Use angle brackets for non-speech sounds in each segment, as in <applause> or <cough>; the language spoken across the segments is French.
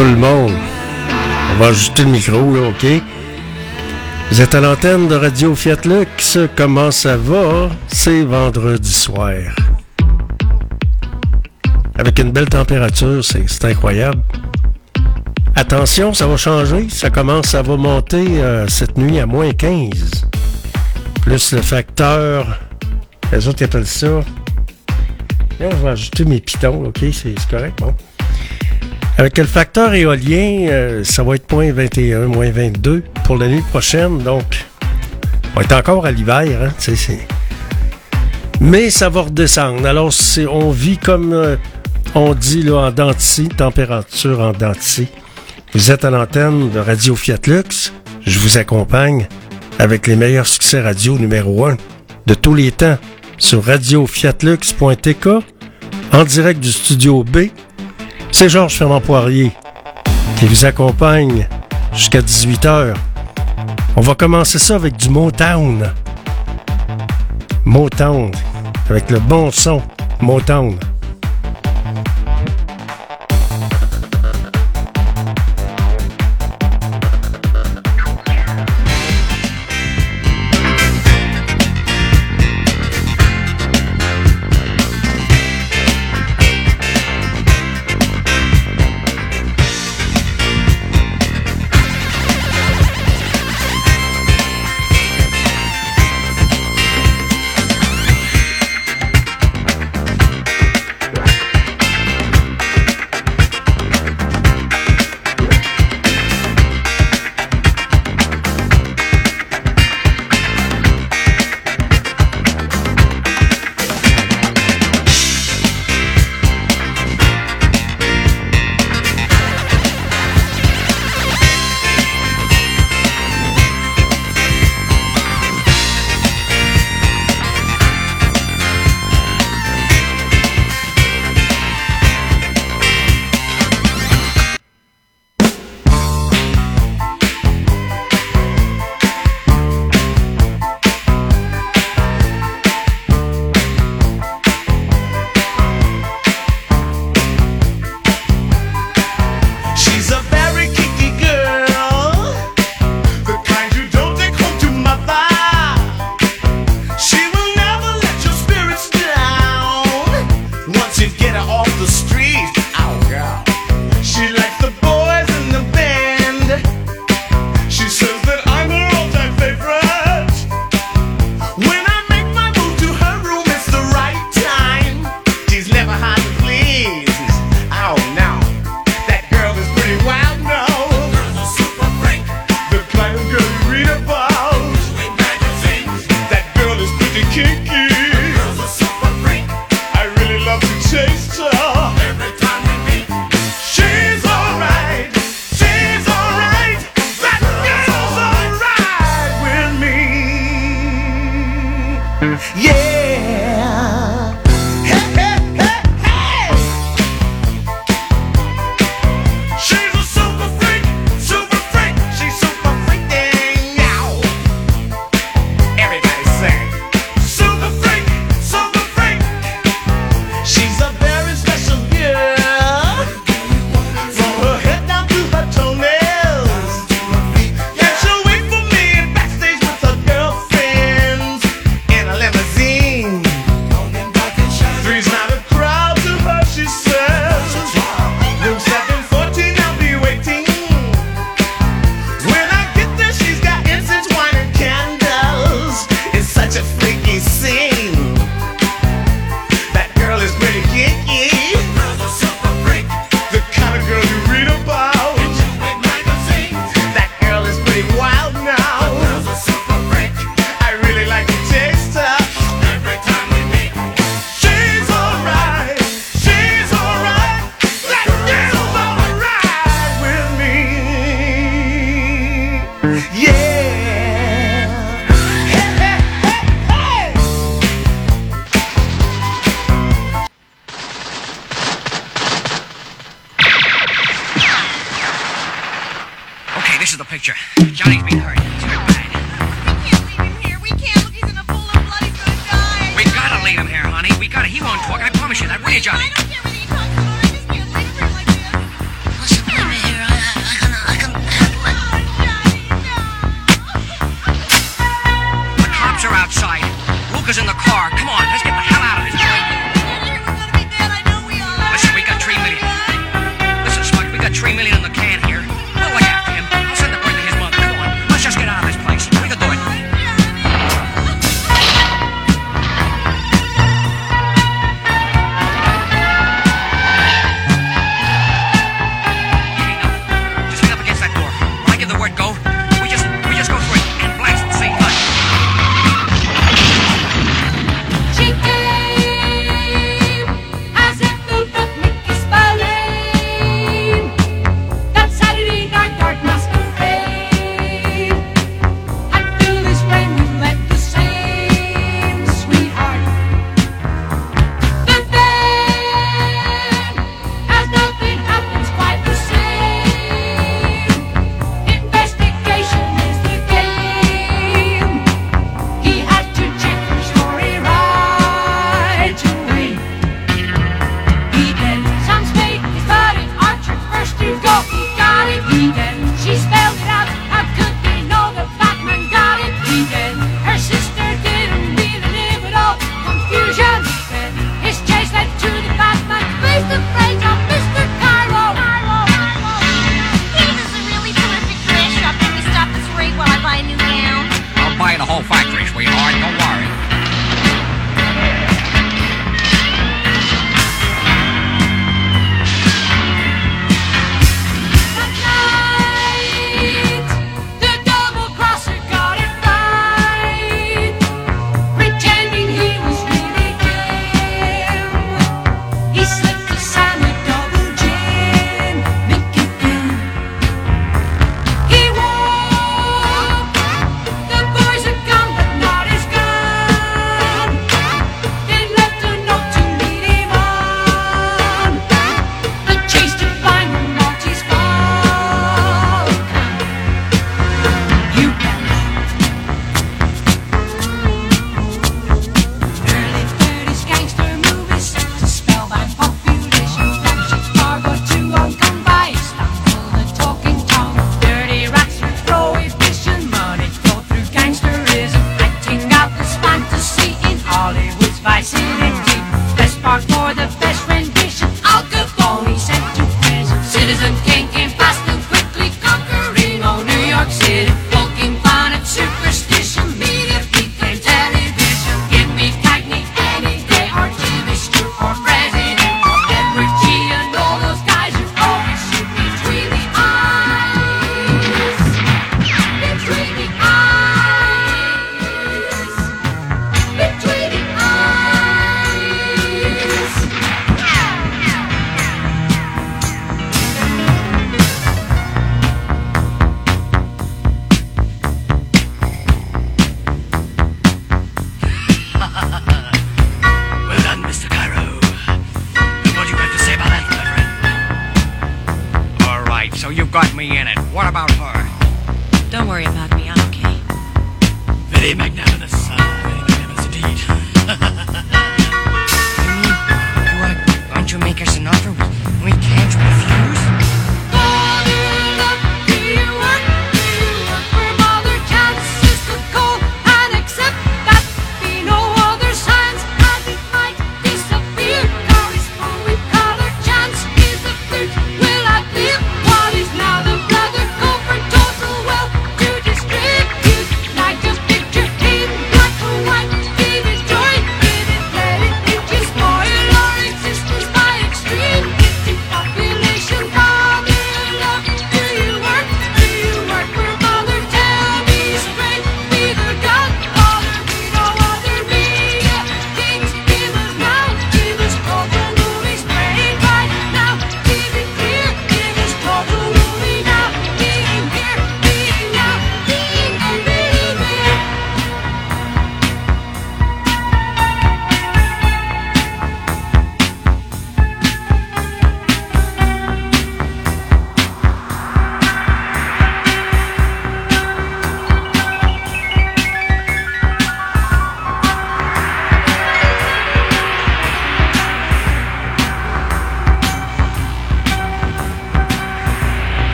Tout le monde. On va ajuster le micro, là, OK? Vous êtes à l'antenne de Radio Fiat Lux. Comment ça va? C'est vendredi soir. Avec une belle température, c'est incroyable. Attention, ça va changer. Ça commence, ça va monter euh, cette nuit à moins 15. Plus le facteur. Les autres appellent ça. Là, je vais ajouter mes pitons, OK? C'est correct, bon. Avec le facteur éolien, euh, ça va être moins 21, moins 22 pour la nuit prochaine. Donc, on est encore à l'hiver. Hein, Mais ça va redescendre. Alors, on vit comme euh, on dit là, en denti, température en denti. Vous êtes à l'antenne de Radio Fiat Lux. Je vous accompagne avec les meilleurs succès radio numéro 1 de tous les temps sur radiofiatlux.tk en direct du studio B c'est Georges Fernand Poirier qui vous accompagne jusqu'à 18h. On va commencer ça avec du Motown. Motown, avec le bon son. Motown.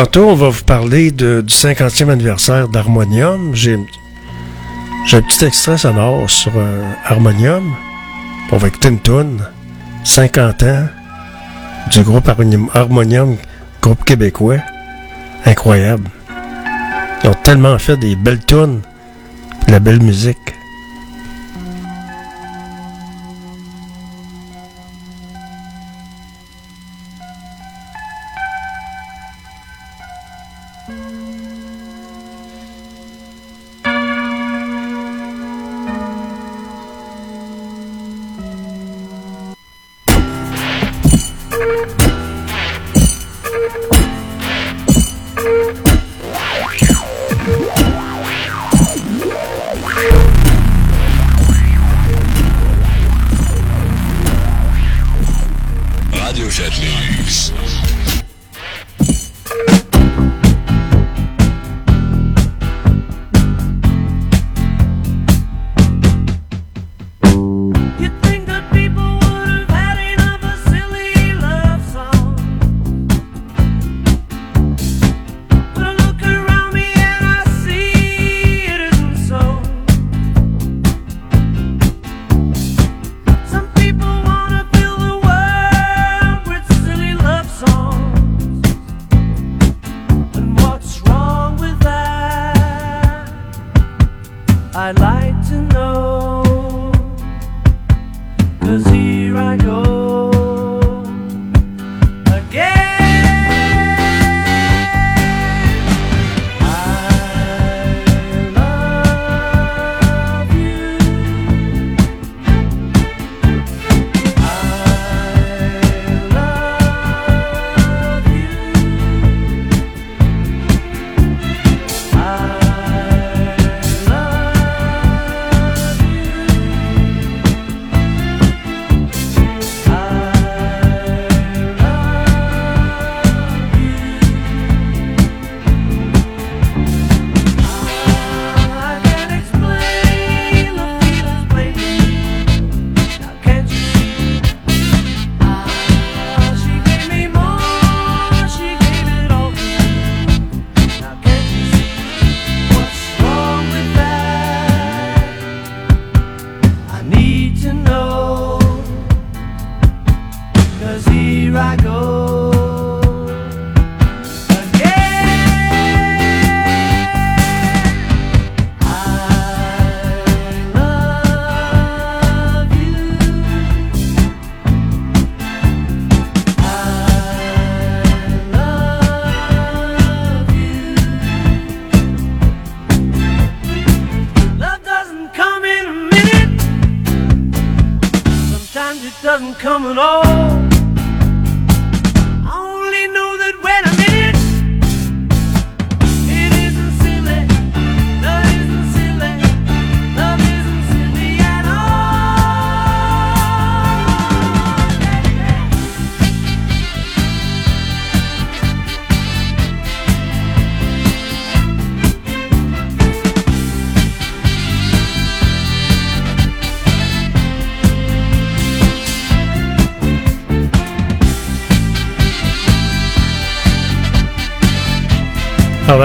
Tantôt, on va vous parler du 50e anniversaire d'Harmonium. J'ai j'ai un petit extrait sonore sur euh, Harmonium. On va écouter une toune. 50 ans du groupe Harmonium, groupe québécois. Incroyable. Ils ont tellement fait des belles tunes, de la belle musique.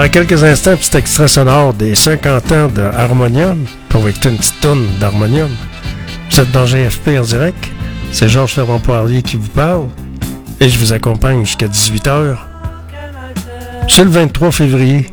Dans quelques instants, un petit extrait sonore des 50 ans de Harmonium. Pour écouter une petite tonne d'Harmonium. Vous êtes dans GFP en direct. C'est Georges Ferrand Poirier qui vous parle. Et je vous accompagne jusqu'à 18h. C'est le 23 février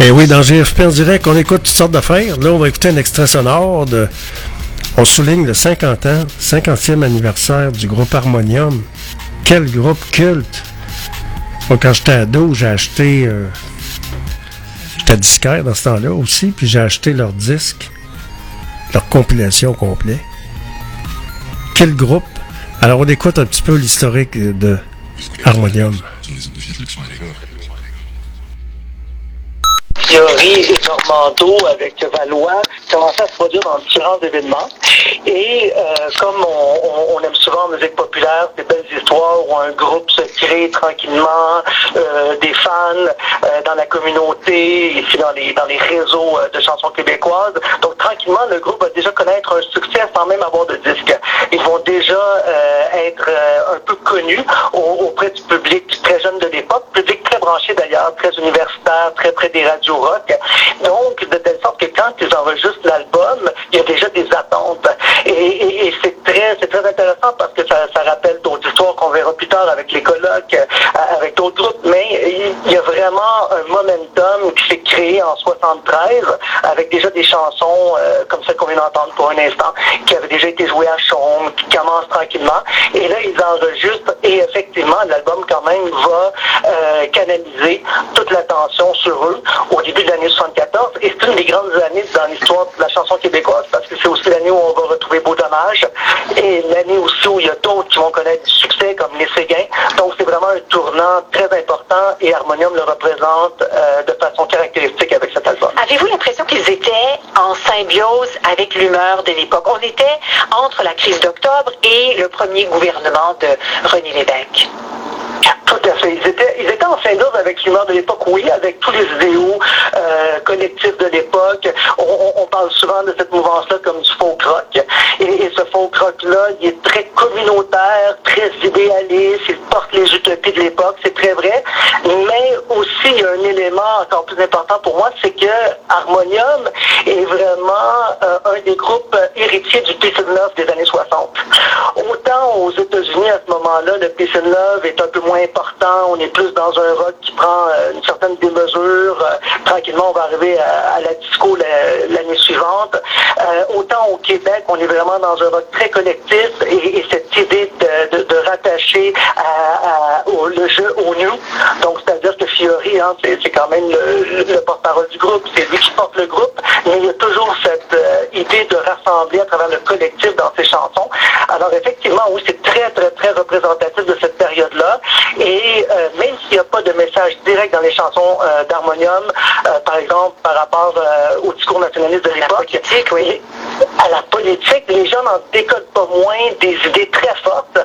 Et oui, dans GFP en direct, on écoute toutes sortes d'affaires. Là, on va écouter un extrait sonore de... On souligne le 50 ans, 50e anniversaire du groupe Harmonium. Quel groupe culte! Moi, quand j'étais ado, j'ai acheté... Euh... J'étais disquaire dans ce temps-là aussi, puis j'ai acheté leur disque, leur compilation au complet. Quel groupe! Alors, on écoute un petit peu l'historique de Harmonium. Fiori et Normando avec Valois commençaient à se produire dans différents événements. Et euh, comme on, on, aime souvent en musique populaire des belles histoires où un groupe se crée tranquillement, euh, des fans euh, dans la communauté, ici dans les, dans les réseaux de chansons québécoises. Donc tranquillement, le groupe va déjà connaître un succès sans même avoir de disque. Ils vont déjà être un peu connus auprès du public très jeune de l'époque, public très branché d'ailleurs, très universitaire, très près des radios rock. Donc, de telle sorte que quand ils enregistrent l'album, il y a déjà des attentes. Et, c'est c'est très intéressant parce que ça, rappelle d'autres histoires qu'on verra plus tard avec les colloques, euh, avec d'autres groupes. Mais il y a vraiment un momentum qui s'est créé en 73 avec déjà des chansons euh, comme celle qu'on vient d'entendre pour un instant, qui avaient déjà été jouées à Chaume, qui commencent tranquillement. Et là, ils enregistrent et effectivement, l'album quand même va euh, canaliser toute l'attention sur eux au début de l'année 74. Et c'est une des grandes années dans l'histoire de la chanson québécoise parce que c'est aussi l'année où on va retrouver Beau Dommage et l'année aussi où il y a d'autres qui vont connaître du succès comme Les Séguins. Donc c'est vraiment un tournant très important et Harmonium le représente euh, de façon caractéristique avec cet album. Avez-vous l'impression qu'ils étaient en symbiose avec l'humeur de l'époque? On était entre la crise d'octobre et le premier gouvernement de René Lévesque. Tout à fait. Ils étaient, en symbiose avec l'humeur de l'époque, oui, avec tous les idéaux euh, collectifs de l'époque. On, parle souvent de cette mouvance-là comme du folk rock. Et, ce folk rock-là, il est très communautaire, très idéaliste, il porte les utopies de l'époque, c'est très vrai. Mais aussi, il y a un élément encore plus important pour moi, c'est que Harmonium est vraiment euh, un des groupes héritiers du Peace and Love des années 60. Autant aux États-Unis, à ce moment-là, le Peace and Love est un peu moins important, on est plus dans un rock qui prend euh, une certaine démesure. Euh, tranquillement, on va arriver à, la disco l'année suivante. autant au Québec, on est vraiment dans un rock très collectif et, cette idée de, rattacher le jeu au new. Donc, c'est-à-dire Fiori, hein, c'est quand même le, porte-parole du groupe, c'est lui qui porte le groupe, mais il y a toujours cette idée de rassembler à travers le collectif dans ses chansons. Alors, effectivement, oui, c'est très, très, très représentatif de cette période-là. Et euh, même s'il n'y a pas de message direct dans les chansons euh, d'harmonium, euh, par exemple, par rapport au discours nationaliste de l'époque, oui. à la politique, les gens n'en décodent pas moins des idées très fortes,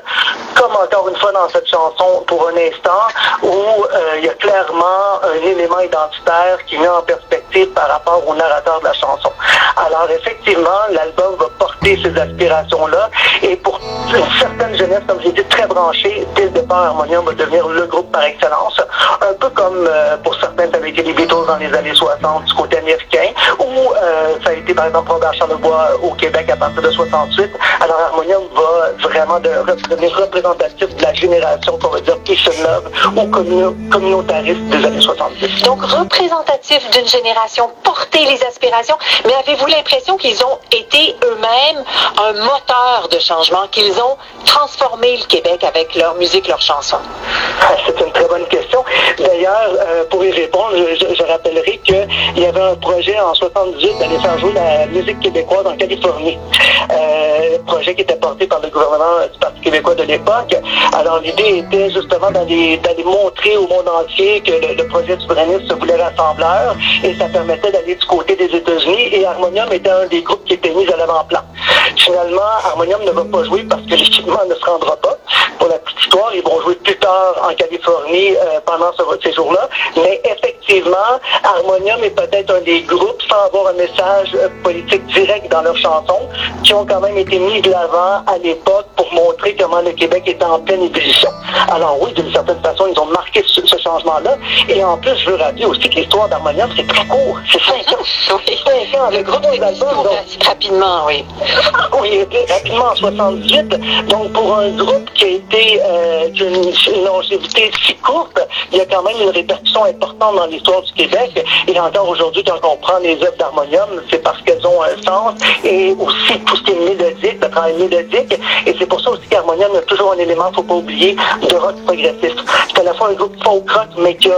comme encore une fois dans cette chanson pour un instant, où il y a clairement un élément identitaire qui met en perspective par rapport au narrateur de la chanson. Alors effectivement, l'album va porter ces aspirations-là, et pour une certaine jeunesse, comme j'ai dit, très branchée, dès le départ, Harmonium va devenir le groupe par excellence, un peu comme euh, pour certains, avait été les Beatles dans les années 60 du côté américain, ou euh, ça a été par exemple Robert Charlebois au Québec à partir de 68. Alors Harmonium va vraiment devenir représentatif de la génération qu'on va dire Peace Love ou communautariste des années 70. Donc représentatif d'une génération, porter les aspirations, mais avez-vous l'impression qu'ils ont été eux-mêmes un moteur de changement, qu'ils ont transformé le Québec avec leur musique, leurs chansons? Ah, c'est une très bonne question. D'ailleurs, euh, pour y répondre, je, rappellerai qu'il y avait un projet en 78 d'aller faire jouer la musique québécoise en Californie. Euh, projet qui était porté par le gouvernement du Parti québécois de l'époque. Alors l'idée était justement d'aller montrer au monde entier que le, projet souverainiste se voulait rassembleur et ça permettait d'aller du côté des États-Unis et Harmonium était un des groupes qui était mis à l'avant-plan. Finalement, Harmonium ne va pas jouer parce que l'équipement ne se rendra pas. Pour la petite histoire, ils vont jouer plus tard en Californie euh, pendant ce séjour-là. Mais effectivement, Harmonium est peut-être un des groupes, sans avoir un message euh, politique direct dans leurs chansons, qui ont quand même été mis de l'avant à l'époque pour montrer comment le Québec est en pleine ébullition. Alors oui, d'une certaine façon, ils ont marqué ce, ce changement-là. Et en plus, je veux rappeler aussi que l'histoire d'Harmonium, c'est très court. C'est cinq ans. Oui. Cinq ans. Le groupe des s'est albums, donc- rapidement, oui. <laughs> oui, était rapidement en 78. Donc, pour un groupe qui a été, euh, qui a une, une longévité si courte, il y a quand même une répercussion importante dans l'histoire du Québec. Et encore aujourd'hui, quand on prend les œuvres d'harmonium, c'est parce qu'elles ont un sens et aussi tout ce qui est mélodique, le travail mélodique. Et c'est pour ça aussi qu'harmonium a toujours un élément, faut pas oublier, de rock progressif. C'est à la fois un groupe folk rock, mais qui a,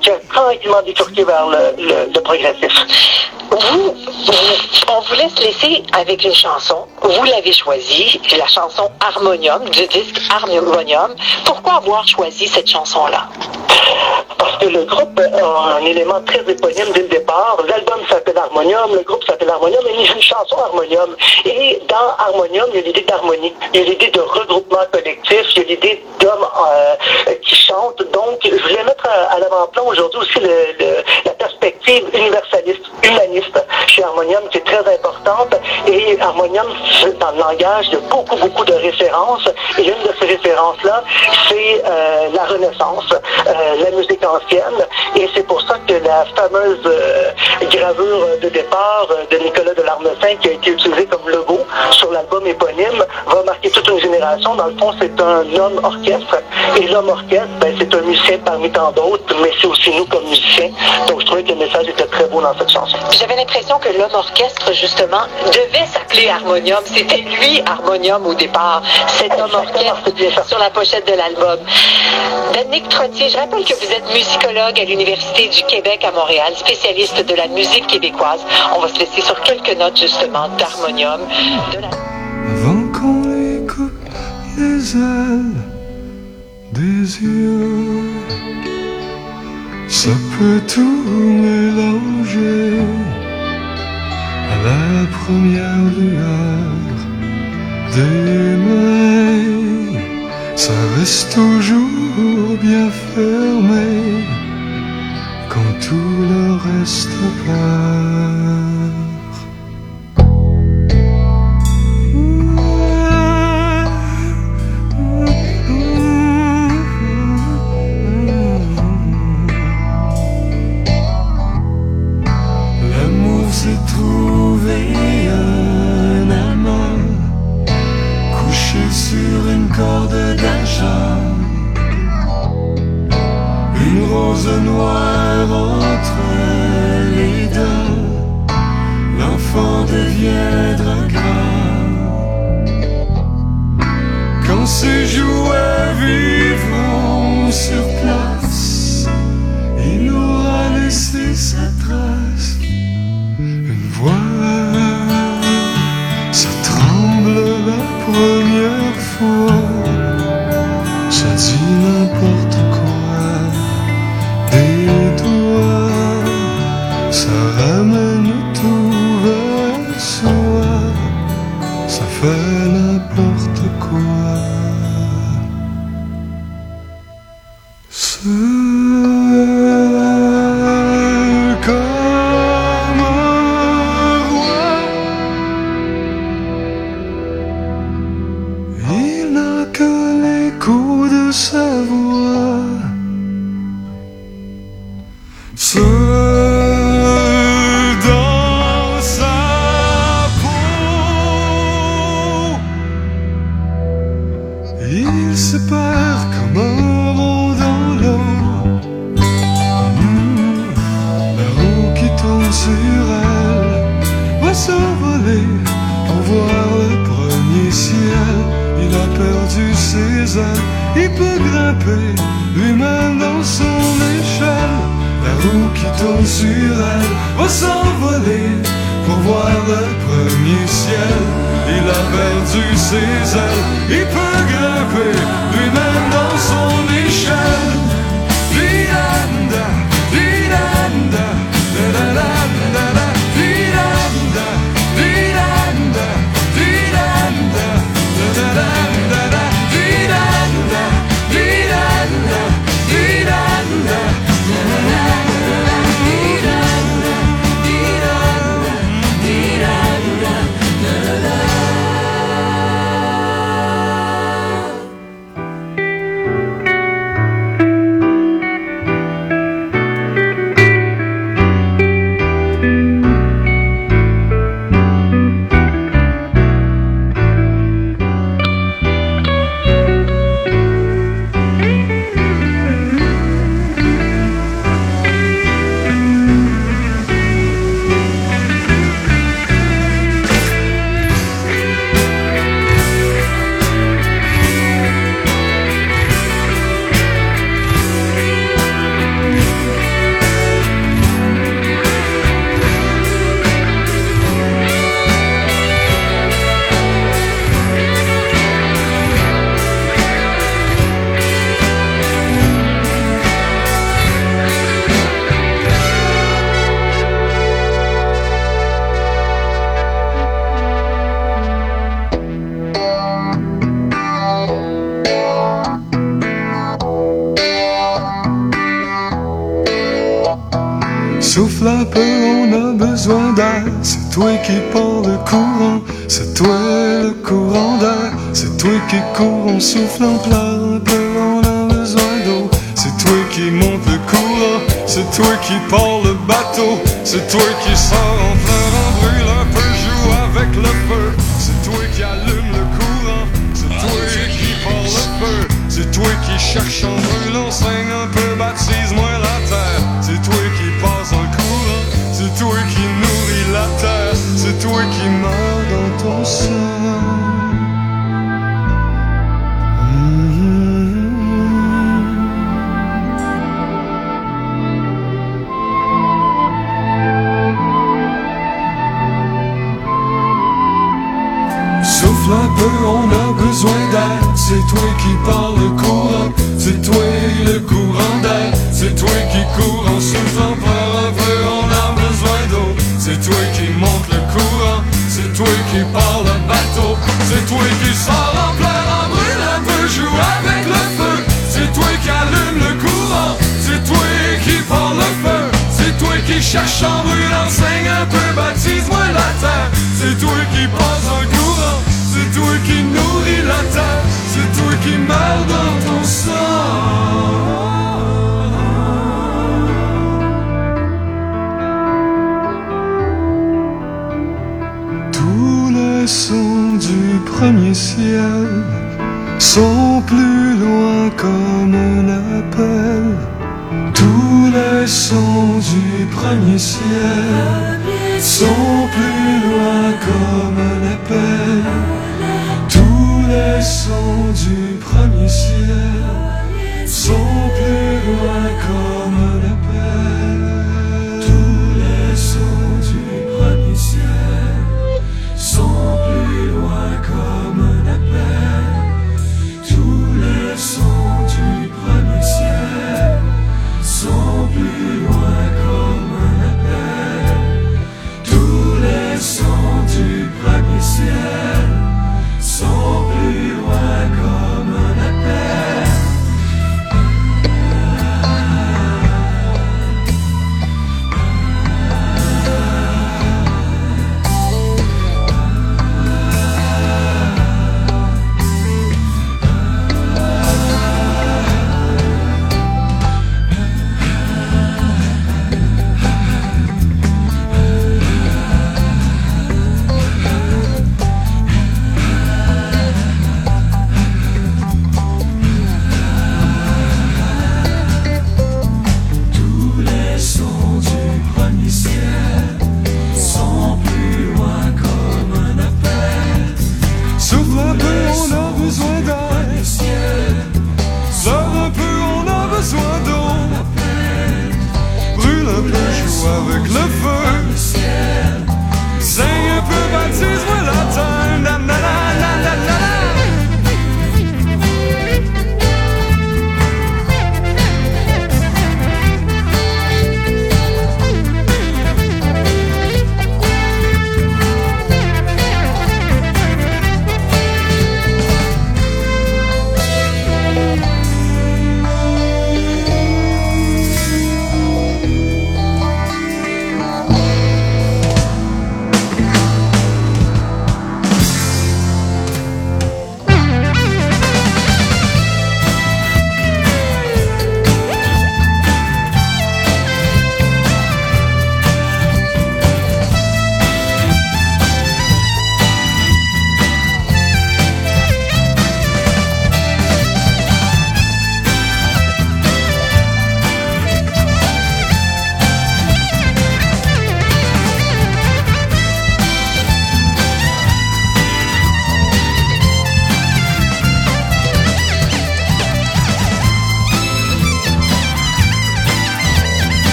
qui a tranquillement bifurqué vers le, le- le progressif. Vous, vous- on vous laisse laisser avec une chanson. Vous l'avez choisie, la chanson Harmonium, du disque Harmonium. Pourquoi avoir choisi cette chanson-là? Parce que le groupe a un élément très éponyme dès le départ. L'album s'appelle Harmonium, le groupe s'appelle Harmonium, et il y une chanson Harmonium. Et dans Harmonium, il y a l'idée d'harmonie, il y a l'idée de regroupement collectif, il y a l'idée d'hommes euh, qui chantent. Donc, je voulais mettre à, à l'avant-plan aujourd'hui aussi la perspective universaliste, humaniste chez Harmonium, qui est très importante. Et Harmonium, dans le langage, il y a beaucoup, beaucoup de références. Et une de ces références-là, c'est euh, la Renaissance, euh, la musique ancienne. Et c'est pour ça que la fameuse euh, gravure de départ euh, de Nicolas de Larmessin, qui a été utilisée comme logo sur l'album éponyme, va marquer toute une génération. Dans le fond, c'est un homme orchestre. Et l'homme orchestre, ben, c'est un musicien parmi tant d'autres, mais c'est aussi nous comme musiciens. Donc, je trouvais que le message était très beau dans cette chanson. J'avais l'impression que l'homme orchestre, justement, devait s'appeler Harmonium. C'était lui, Harmonium, au départ. Cet homme orchestre sur la pochette de l'album. Dominique Trottier, je rappelle que vous êtes musicologue à l'Université du Québec à Montréal, spécialiste de la musique québécoise. On va se laisser sur quelques notes, justement, d'Harmonium. De la... Avant qu'on les coupe les ailes des yeux, ça peut tout mélanger à la première lueur des mains. Ça reste toujours bien fermé quand tout le reste part. L'amour rose noire entre les dents. L'enfant deviendra grand. Quand ces jouets vivront sur place, il aura laissé sa trace.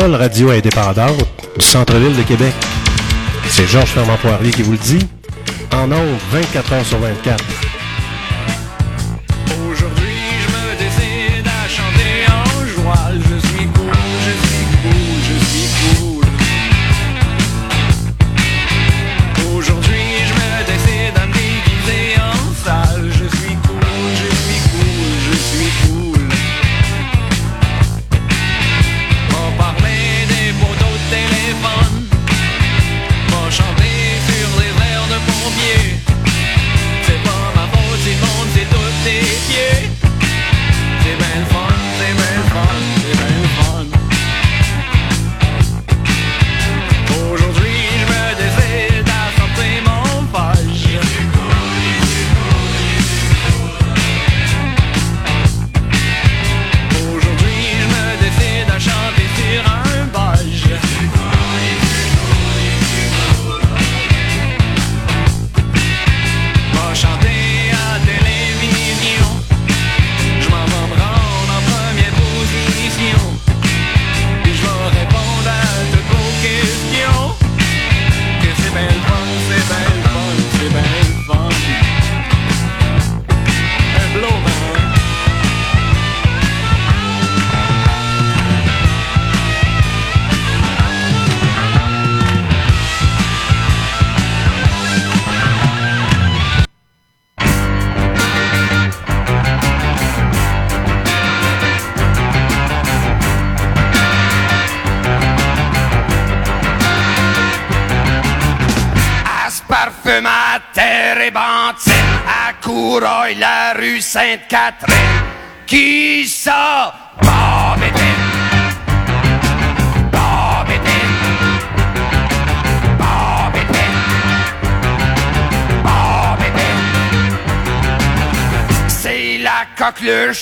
seule radio indépendante du centre-ville de Québec. C'est Georges Fermant-Poirier qui vous le dit. En ondes, 24 heures sur 24.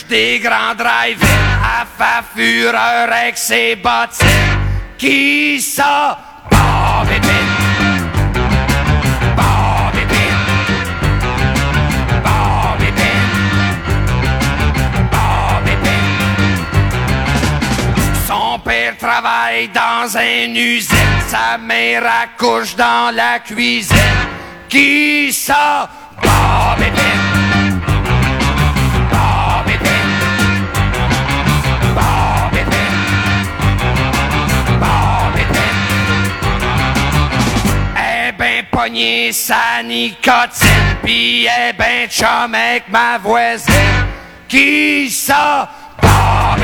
des grands drive à Fafureur avec ses bottines. Qui ça? Bob et Pin. Bob et Pin. Bob et Pin. Bob et Pin. Son père travaille dans une usine. Sa mère accouche dans la cuisine. Qui ça? pogné sa nicotine, pis est eh ben chum avec ma voisine, qui sort par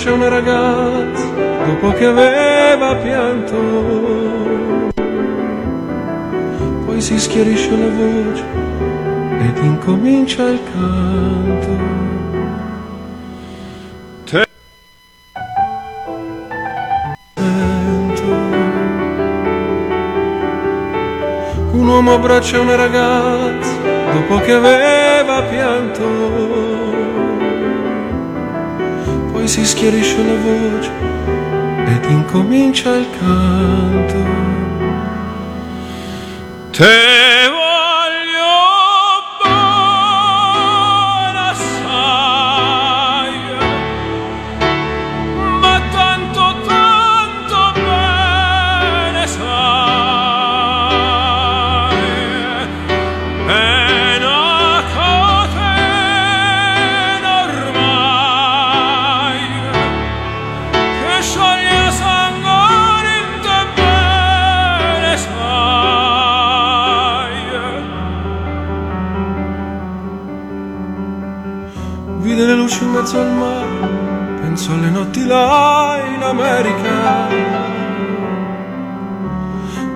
abbraccia una ragazza dopo che aveva pianto. Poi si schiarisce la voce ed incomincia il canto. Un uomo abbraccia una ragazza dopo che aveva si schiarisce la voce ed incomincia il canto. Te in America.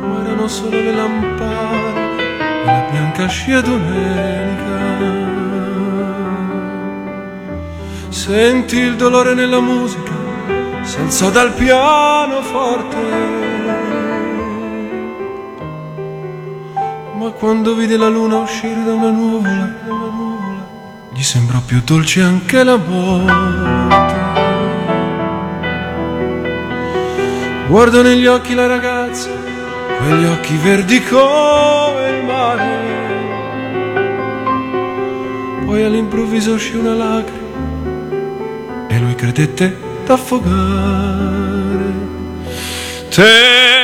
Ma erano solo le lampade e la bianca scia domenica. Senti il dolore nella musica, si alzò dal pianoforte. Ma quando vide la luna uscire da una nuvola, gli sembrò più dolce anche la Guardo negli occhi la ragazza, quegli occhi verdi come il mare. Poi all'improvviso uscì una lacrima e lui credette d'affogare. Te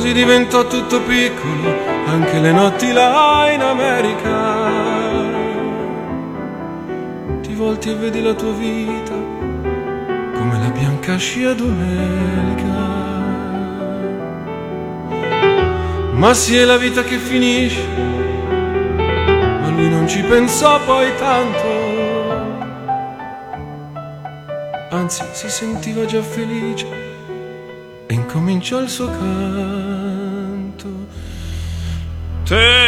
Così diventò tutto piccolo, anche le notti là in America. Ti volti e vedi la tua vita come la bianca scia domenica. Ma sì è la vita che finisce, ma lui non ci pensò poi tanto. Anzi, si sentiva già felice incominciò il suo canto. Te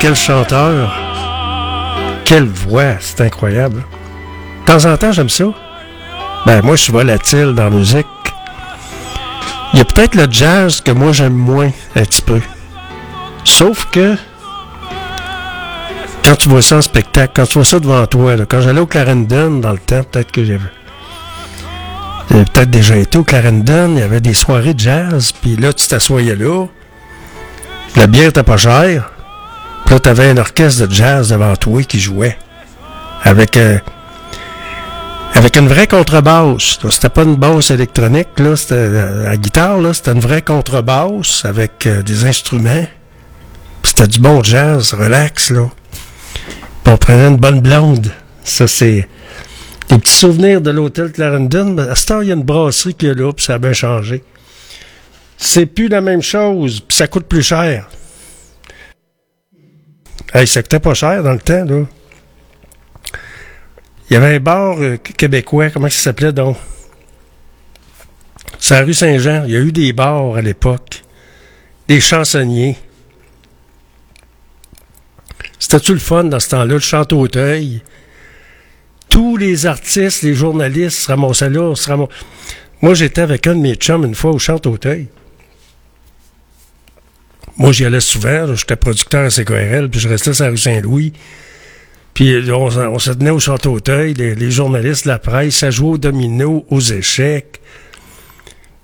Quel chanteur. Quelle voix, c'est incroyable. De temps en temps, j'aime ça. Ben, moi, je suis volatile dans la musique. Il y a peut-être le jazz que moi, j'aime moins, un petit peu. Sauf que, quand tu vois ça en spectacle, quand tu vois ça devant toi, quand j'allais au Clarendon dans le temps, peut-être que j'avais j'avais peut-être déjà été au Clarendon, il y avait des soirées de jazz, puis là, tu t'assoyais là, la bière était pas chère, puis là, t'avais un orchestre de jazz devant toi qui jouait, avec euh, avec une vraie contrebasse. C'était pas une basse électronique, là, c'était euh, la guitare, là, c'était une vraie contrebasse avec euh, des instruments. C'était du bon jazz, relax, là. Puis on prenait une bonne blonde. Ça, c'est des petits souvenirs de l'hôtel Clarendon. À ce temps, il y a une brasserie qui est là, puis ça a bien changé. C'est plus la même chose, puis ça coûte plus cher. Hey, ça coûtait pas cher dans le temps, là. Il y avait un bar euh, québécois, comment ça s'appelait donc? C'est rue Saint-Jean. Il y a eu des bars à l'époque. Des chansonniers. C'était-tu le fun dans ce temps-là, le chantauteuil? Tous les artistes, les journalistes se ramassaient là. Moi, j'étais avec un de mes chums une fois au chantauteuil. Moi, j'y allais souvent. J'étais producteur à CKRL, puis je restais sur la rue Saint-Louis. Puis on, on se tenait au Château-Auteuil, les, les journalistes la presse, ça jouait au domino, aux échecs.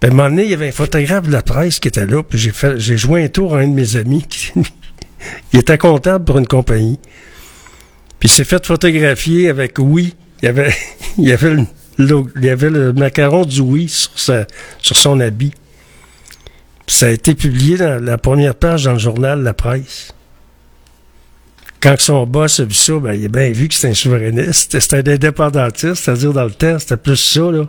Puis à un moment donné, il y avait un photographe de la presse qui était là, puis j'ai joué un tour à un de mes amis qui <laughs> il était comptable pour une compagnie. Puis il s'est fait photographier avec oui. Il y avait, <laughs> il avait, le, il avait le macaron du oui sur, sa, sur son habit. Ça a été publié dans la première page dans le journal La Presse quand son boss a vu ça, ben, il a bien vu que c'était un souverainiste. C'était un indépendantiste, c'est-à-dire dans le temps, c'était plus ça, là.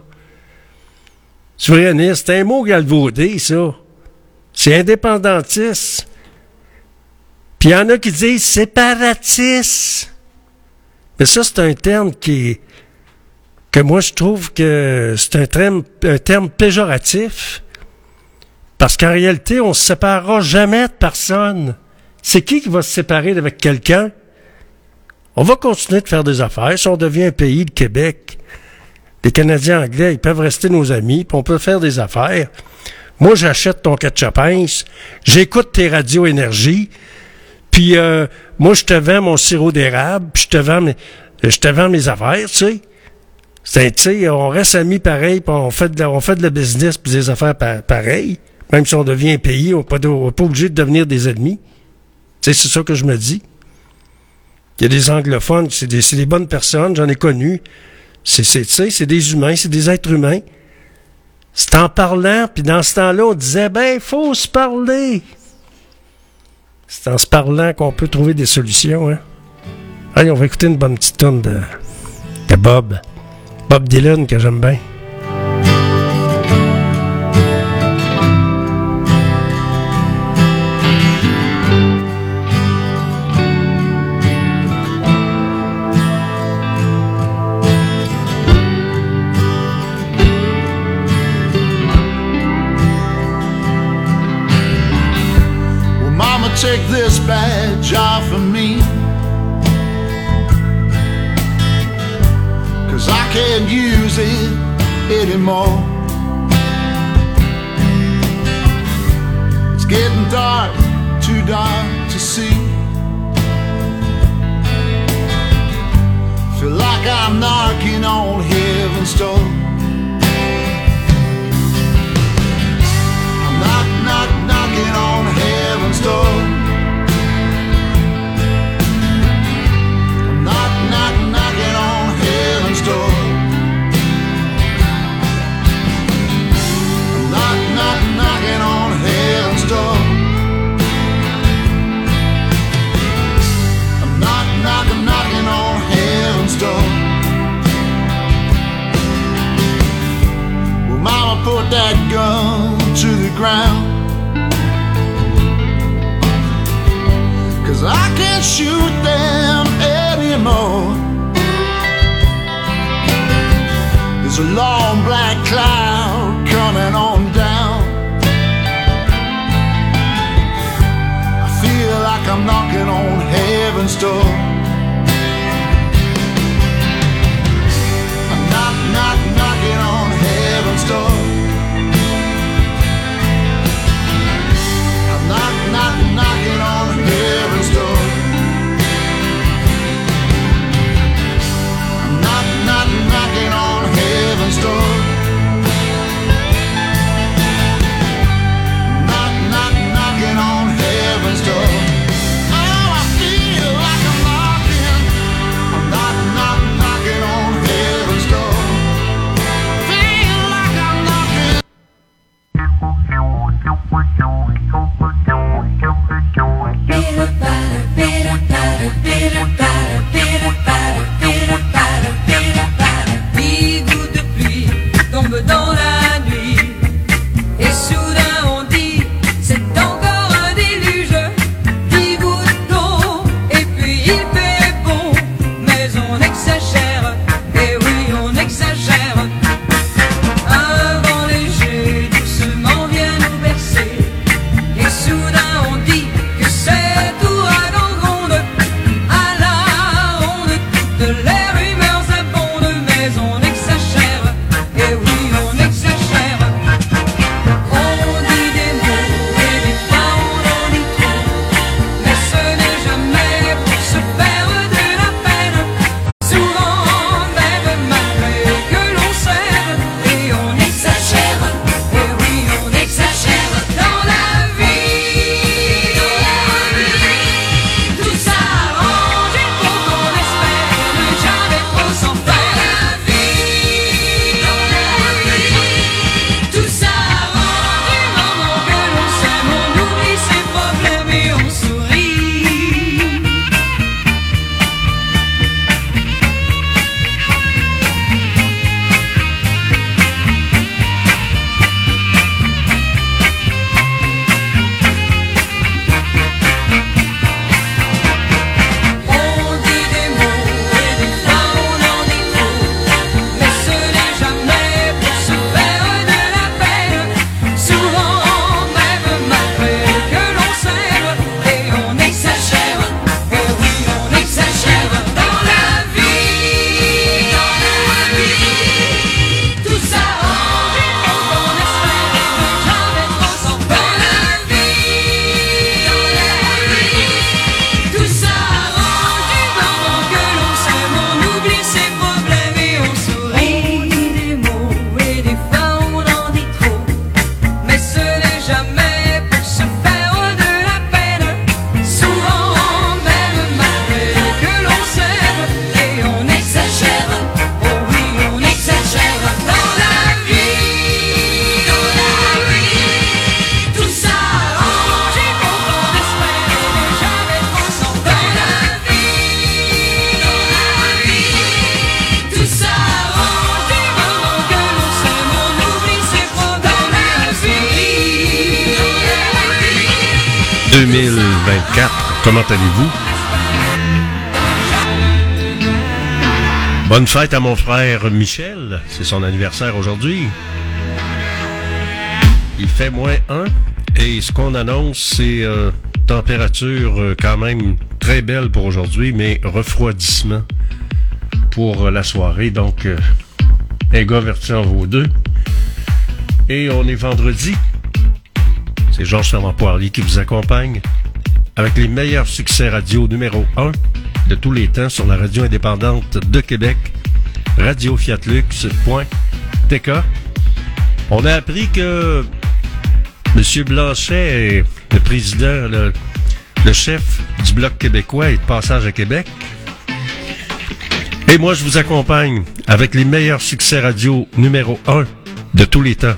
Souverainiste, c'est un mot galvaudé, ça. C'est indépendantiste. Puis il y en a qui disent séparatiste. Mais ça, c'est un terme qui que moi, je trouve que c'est un terme, un terme péjoratif. Parce qu'en réalité, on se séparera jamais de personne. C'est qui qui va se séparer avec quelqu'un? On va continuer de faire des affaires. Si on devient un pays, le Québec, les Canadiens anglais, ils peuvent rester nos amis, puis on peut faire des affaires. Moi, j'achète ton ketchup j'écoute tes radios énergie, puis euh, moi, je te vends mon sirop d'érable, puis je te vends mes, je te vends mes affaires, tu sais. C'est, tu on reste amis pareil, puis on fait de la, on de business, puis des affaires pa- pareilles. Même si on devient un pays, on n'est pas, obligé de devenir des ennemis. C'est ça que je me dis. Il y a des anglophones, c'est des, des bonnes personnes, j'en ai connu. C'est, c'est, des humains, c'est des êtres humains. C'est en parlant, puis dans ce temps-là, on disait, ben, il faut se parler. C'est en se parlant qu'on peut trouver des solutions, hein. Allez, on va écouter une bonne petite tonne de Bob. Bob Dylan, que j'aime bien. Anymore. It's getting dark, too dark to see. Feel like I'm knocking on heaven's door. I'm knock, knock, knocking on heaven's door. Door. Well, Mama put that gun to the ground. Cause I can't shoot them anymore. There's a long black cloud coming on down. I feel like I'm knocking on heaven's door. knock it off. Comment allez-vous? Bonne fête à mon frère Michel. C'est son anniversaire aujourd'hui. Il fait moins 1 et ce qu'on annonce, c'est euh, température euh, quand même très belle pour aujourd'hui, mais refroidissement pour euh, la soirée. Donc, un gars verti en deux. Et on est vendredi. C'est Georges Fernand Poirier qui vous accompagne avec les meilleurs succès radio numéro 1 de tous les temps sur la radio indépendante de Québec, radiofiatlux.tk. On a appris que M. Blanchet, le président, le, le chef du Bloc québécois, est de passage à Québec. Et moi, je vous accompagne avec les meilleurs succès radio numéro 1 de tous les temps.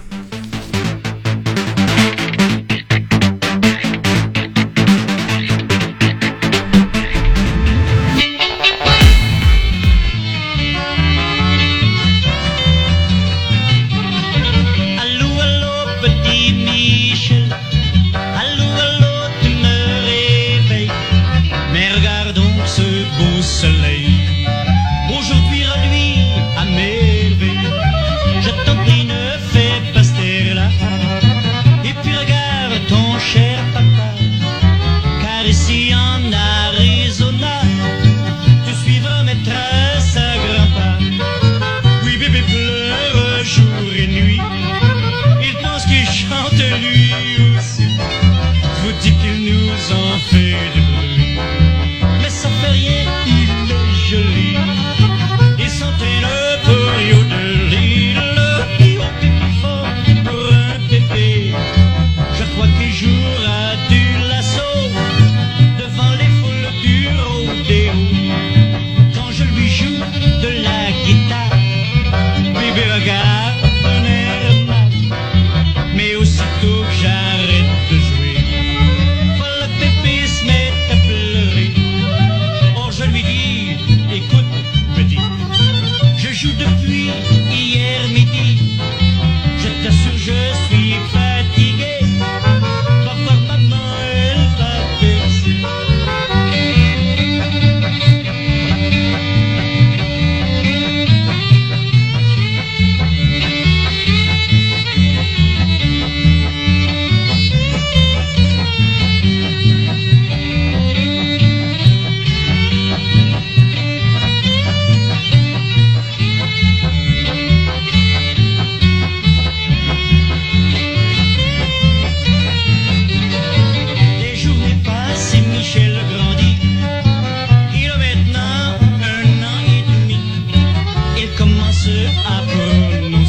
à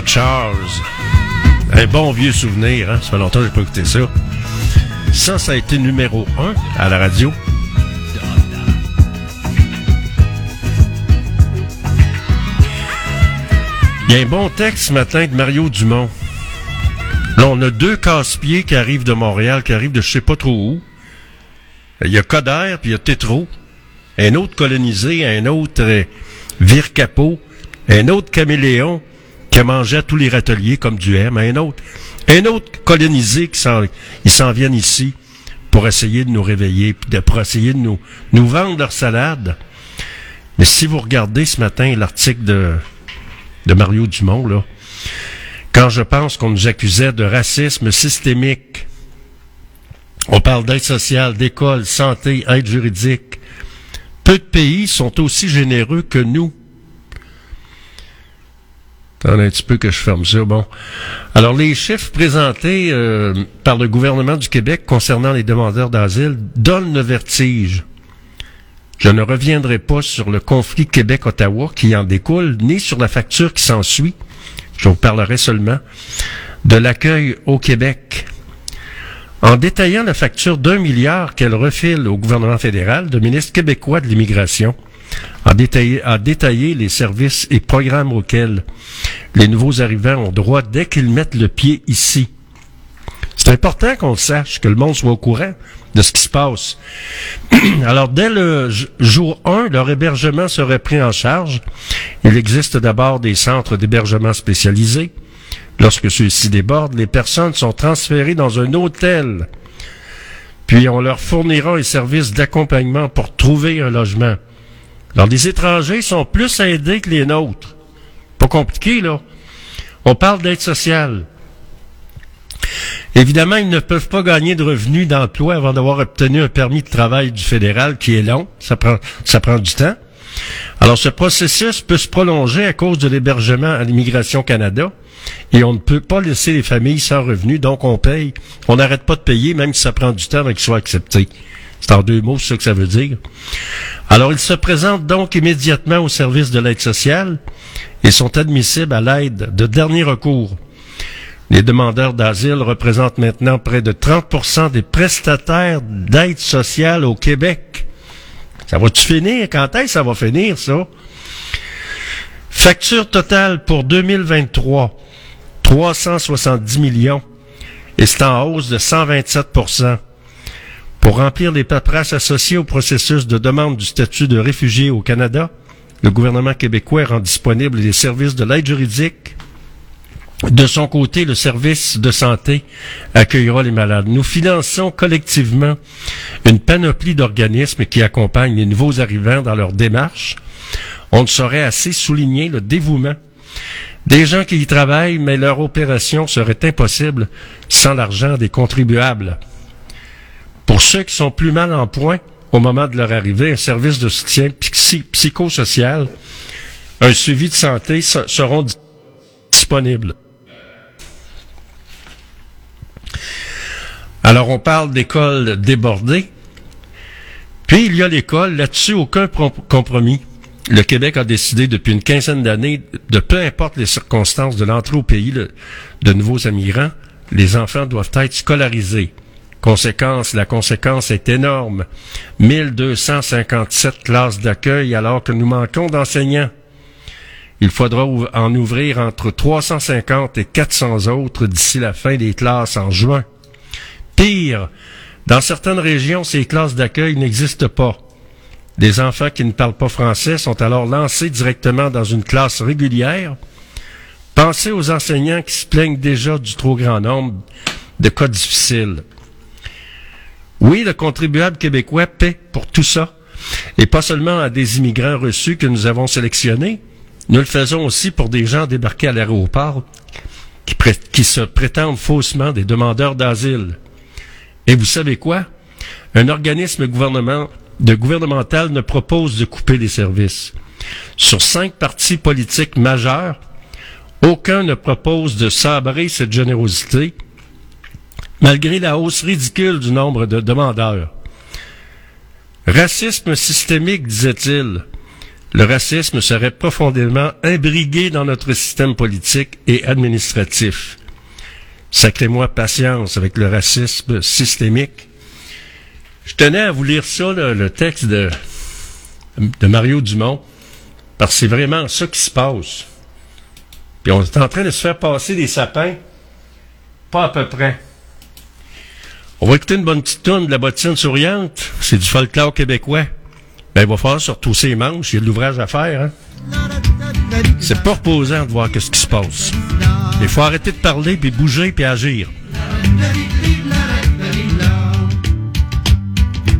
Charles. Un bon vieux souvenir, hein? Ça fait longtemps que j'ai pas écouté ça. Ça, ça a été numéro un à la radio. Il y a un bon texte ce matin de Mario Dumont. Là, on a deux casse-pieds qui arrivent de Montréal, qui arrivent de je sais pas trop où. Il y a Coder, puis il y a Tétro. Un autre colonisé, un autre euh, Vircapo, un autre caméléon qui mangeait tous les râteliers comme du M, un autre. Un autre colonisé qui s'en, ils viennent ici pour essayer de nous réveiller, de, pour essayer de nous, nous vendre leur salade. Mais si vous regardez ce matin l'article de, de Mario Dumont, là, quand je pense qu'on nous accusait de racisme systémique, on parle d'aide sociale, d'école, santé, aide juridique. Peu de pays sont aussi généreux que nous. Attendez un petit peu que je ferme ça. Bon. Alors, les chiffres présentés euh, par le gouvernement du Québec concernant les demandeurs d'asile donnent le vertige. Je ne reviendrai pas sur le conflit Québec-Ottawa qui en découle, ni sur la facture qui s'ensuit. Je vous parlerai seulement de l'accueil au Québec. En détaillant la facture d'un milliard qu'elle refile au gouvernement fédéral, le ministre québécois de l'immigration a détaillé, a détaillé les services et programmes auxquels les nouveaux arrivants ont droit dès qu'ils mettent le pied ici. C'est important qu'on le sache, que le monde soit au courant de ce qui se passe. <clears throat> Alors, dès le jour 1, leur hébergement serait pris en charge. Il existe d'abord des centres d'hébergement spécialisés. Lorsque ceux-ci débordent, les personnes sont transférées dans un hôtel. Puis on leur fournira un service d'accompagnement pour trouver un logement. Alors, les étrangers sont plus aidés que les nôtres. Pas compliqué, là. On parle d'aide sociale. Évidemment, ils ne peuvent pas gagner de revenus d'emploi avant d'avoir obtenu un permis de travail du fédéral qui est long. Ça prend, ça prend du temps. Alors, ce processus peut se prolonger à cause de l'hébergement à l'Immigration Canada et on ne peut pas laisser les familles sans revenus, donc on paye. On n'arrête pas de payer, même si ça prend du temps avant qu'ils soient acceptés. C'est en deux mots, ça que ça veut dire. Alors, ils se présentent donc immédiatement au service de l'aide sociale et sont admissibles à l'aide de dernier recours. Les demandeurs d'asile représentent maintenant près de 30% des prestataires d'aide sociale au Québec. Ça va-tu finir? Quand est-ce que ça va finir, ça? Facture totale pour 2023, 370 millions. Et c'est en hausse de 127 Pour remplir les paperasses associées au processus de demande du statut de réfugié au Canada, le gouvernement québécois rend disponible les services de l'aide juridique, de son côté, le service de santé accueillera les malades. Nous finançons collectivement une panoplie d'organismes qui accompagnent les nouveaux arrivants dans leur démarche. On ne saurait assez souligner le dévouement des gens qui y travaillent, mais leur opération serait impossible sans l'argent des contribuables. Pour ceux qui sont plus mal en point au moment de leur arrivée, un service de soutien psy- psychosocial, un suivi de santé se- seront di- disponibles. Alors, on parle d'écoles débordées. Puis, il y a l'école. Là-dessus, aucun pro- compromis. Le Québec a décidé depuis une quinzaine d'années, de peu importe les circonstances de l'entrée au pays de nouveaux immigrants, les enfants doivent être scolarisés. Conséquence, la conséquence est énorme. 1257 classes d'accueil alors que nous manquons d'enseignants. Il faudra en ouvrir entre 350 et 400 autres d'ici la fin des classes en juin. Pire, dans certaines régions, ces classes d'accueil n'existent pas. Des enfants qui ne parlent pas français sont alors lancés directement dans une classe régulière. Pensez aux enseignants qui se plaignent déjà du trop grand nombre de cas difficiles. Oui, le contribuable québécois paie pour tout ça, et pas seulement à des immigrants reçus que nous avons sélectionnés, nous le faisons aussi pour des gens débarqués à l'aéroport qui, se prétendent faussement des demandeurs d'asile. Et vous savez quoi? Un organisme gouvernemental ne propose de couper les services. Sur cinq partis politiques majeurs, aucun ne propose de sabrer cette générosité, malgré la hausse ridicule du nombre de demandeurs. Racisme systémique, disait-il. le racisme serait profondément imbrigué dans notre système politique et administratif. Sacrez-moi patience avec le racisme systémique. Je tenais à vous lire ça, le, texte de, de Mario Dumont, parce que c'est vraiment ça qui se passe. Puis on est en train de se faire passer des sapins, pas à peu près. On va écouter une bonne petite tourne de la bottine souriante. C'est du folklore québécois. Ben, il va falloir surtout ses manches. Il y a de l'ouvrage à faire, hein. C'est pas reposant de voir ce qui se passe. Il faut arrêter de parler, puis bouger, puis agir.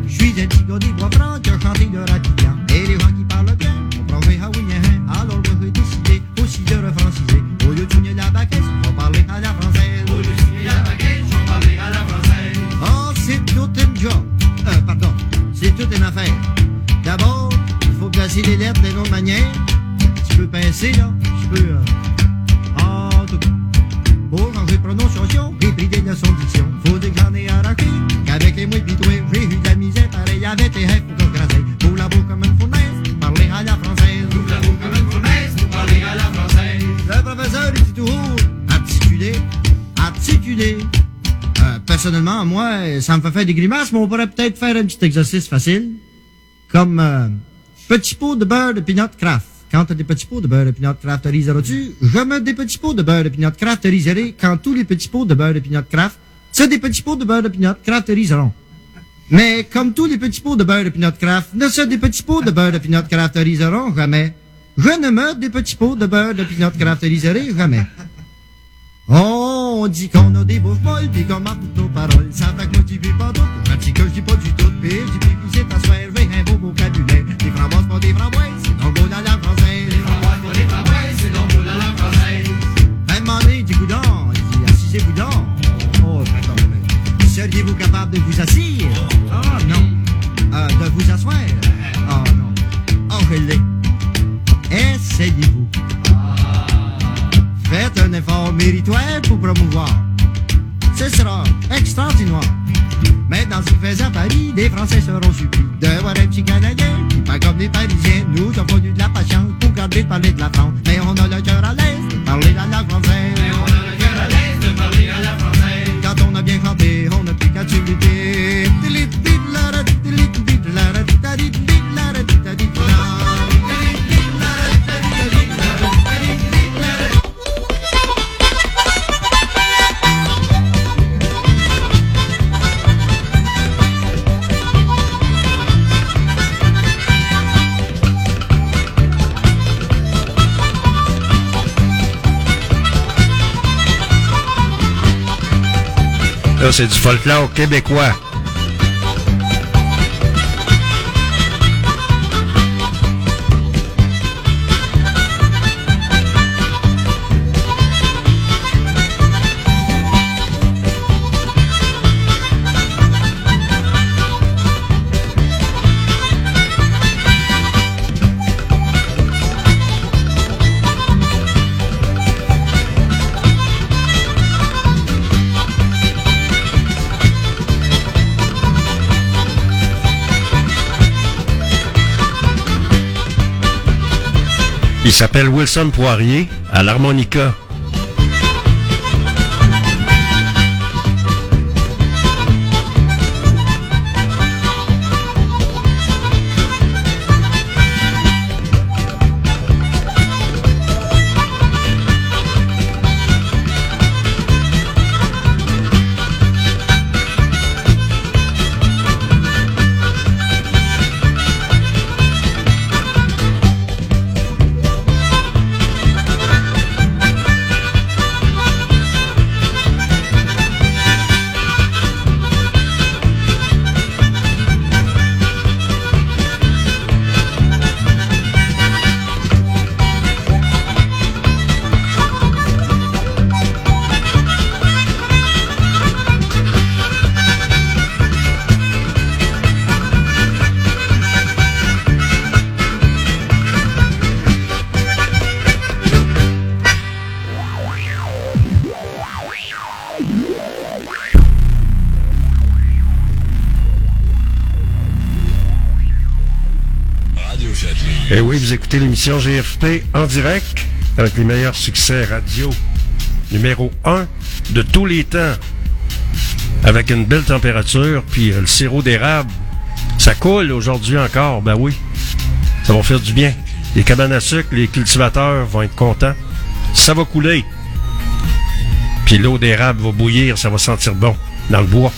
Je suis toute une affaire. D'abord, il faut placer les lettres d'une autre manière. Tu peux pincer, là. Je peux... Euh... Ah, tout cas. Pour changer de prononciation, j'ai pris des leçons de diction. Faut dire que j'en ai arraché. Qu'avec les pis toi, j'ai eu de la misère. Pareil avec les rêves pour que je. Pour la bouche comme une fournaise, parler à la française. Pour la bouche comme une fournaise, pour parler à la française. Le professeur, il dit toujours, articuler, articuler. Euh, personnellement, moi, ça me fait faire des grimaces, mais on pourrait peut-être faire un petit exercice facile. Comme, euh, petit pot de beurre de peanut craft. Quand t'as des petits pots de beurre de peanut crafteriseras-tu? Je mets des petits pots de beurre de peanut crafteriserés quand tous les petits pots de beurre de peanut craft, c'est des petits pots de beurre de peanut crafteriseront. Mais comme tous les petits pots de beurre de peanut craft ne sont des petits pots de beurre de peanut crafteriseront jamais, je ne mets des petits pots de beurre de peanut crafteriserés jamais. Oh, on dit qu'on a des bouches molles pis qu'on marque nos paroles. Ça fait que moi j'y vais pas d'autre. Un petit que je dis pas du tout pire. J'ai pris c'est ta sphère, j'ai un beau vocabulaire. Des framboises pas des framboises, c'est donc beau dans la française. Des framboises pas des framboises, c'est donc beau dans la française. Moment donné, dit coudon, il dit assisez-vous donc. Oh, attends, mais seriez-vous capable de vous asseoir? Ah, non. Euh, de vous asseoir? Ah, non. Oh, je l'ai. Essayez-vous. Faites un effort méritoire pour promouvoir. Ce sera extraordinaire. Maintenant, s'il faisait à Paris, des Français seront surpris de voir un petit Canadien qui, pas comme les Parisiens, nous ont connu de la patience pour garder de parler de la France. Mais on a le cœur à l'aise de parler la langue française. Mais on a le cœur à l'aise de parler à la française. Quand on a bien chanté, on n'a plus qu'à s'imiter. Là, c'est du folklore québécois. Il s'appelle Wilson Poirier à l'harmonica. L'émission GFP en direct avec les meilleurs succès radio numéro 1 de tous les temps. Avec une belle température, puis euh, le sirop d'érable, ça coule aujourd'hui encore, ben oui. Ça va faire du bien. Les cabanes à sucre, les cultivateurs vont être contents. Ça va couler. Puis l'eau d'érable va bouillir, ça va sentir bon dans le bois.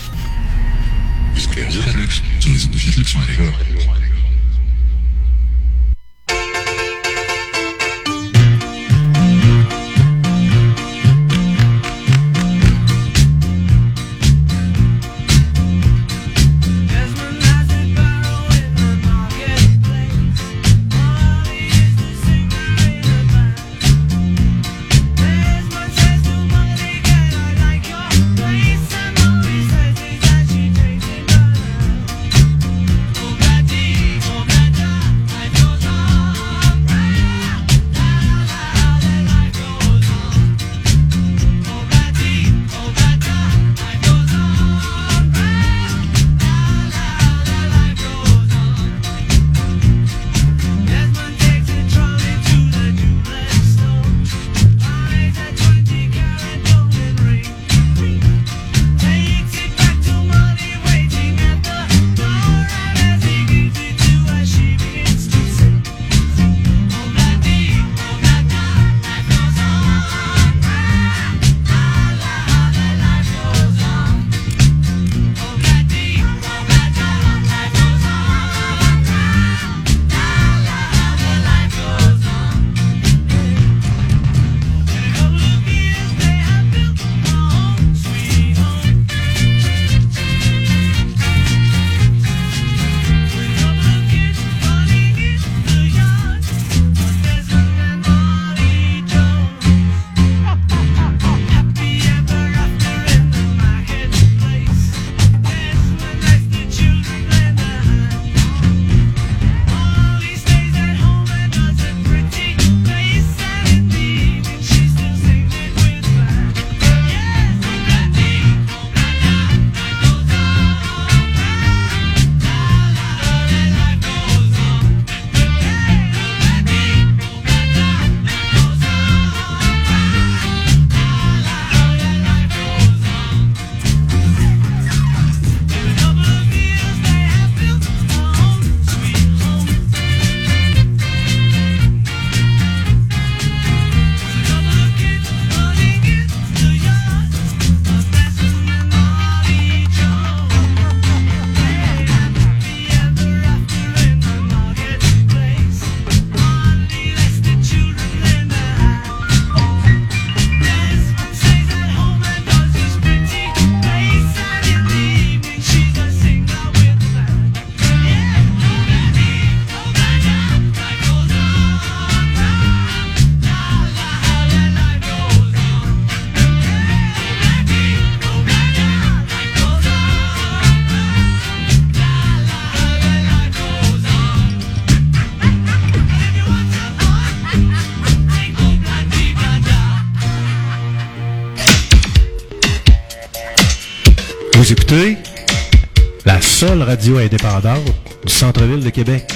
Seule radio indépendante du centre-ville de Québec.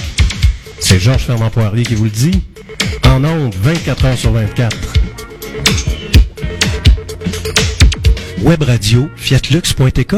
C'est Georges Fernand Poirier qui vous le dit. En ondes, 24 heures sur 24. Web radio, fiatlux.tk.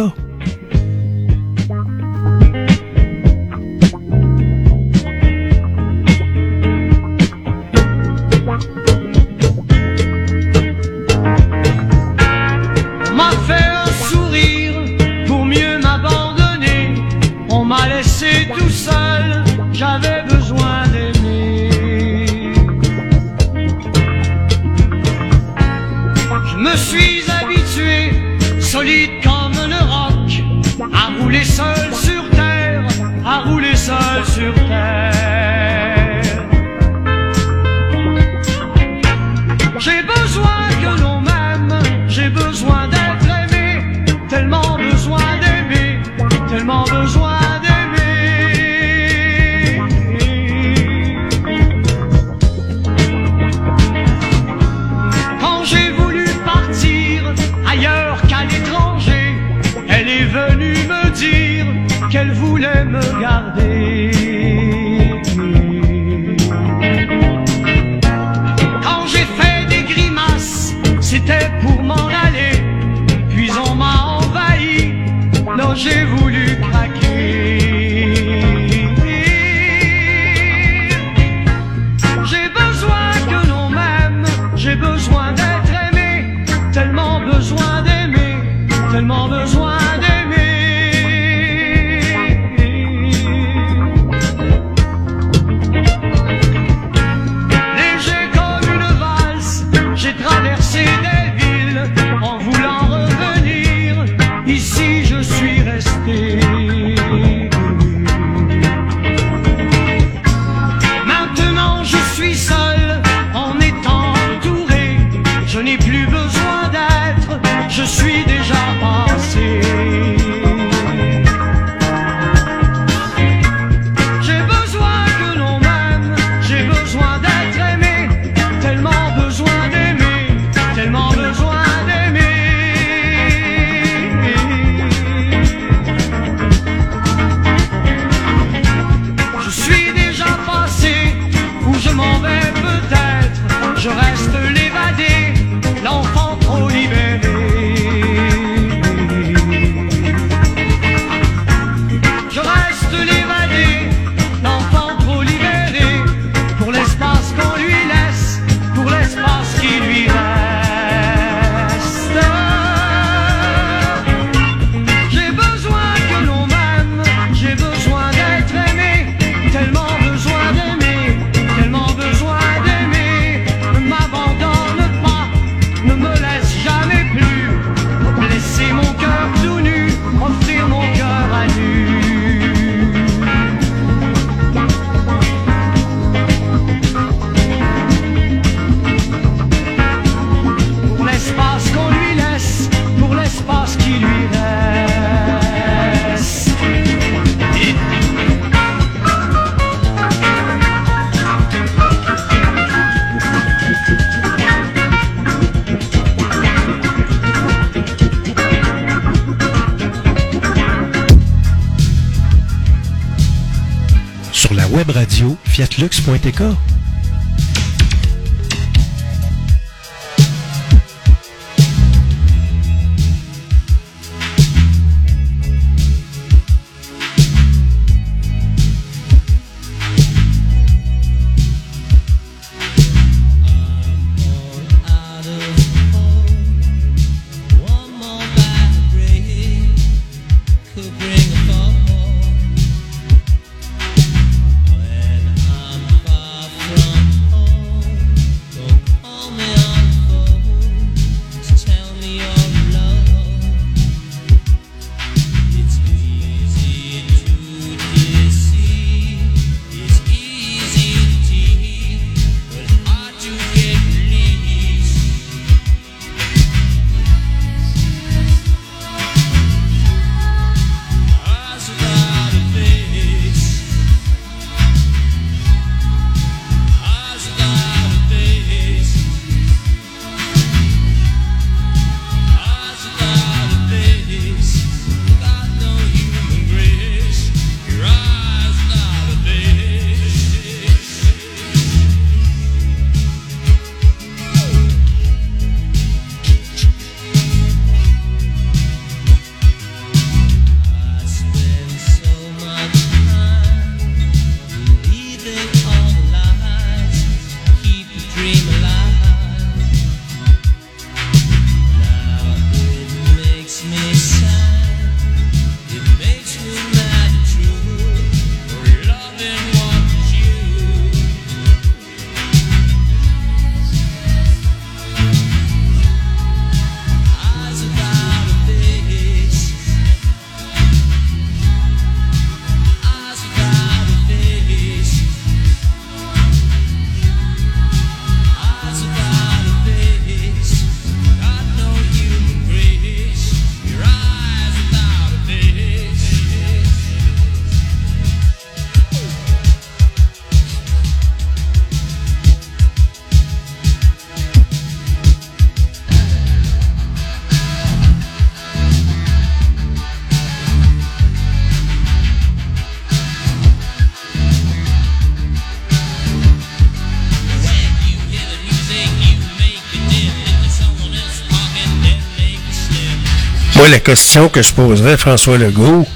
Moi, la question que je poserais François Legault,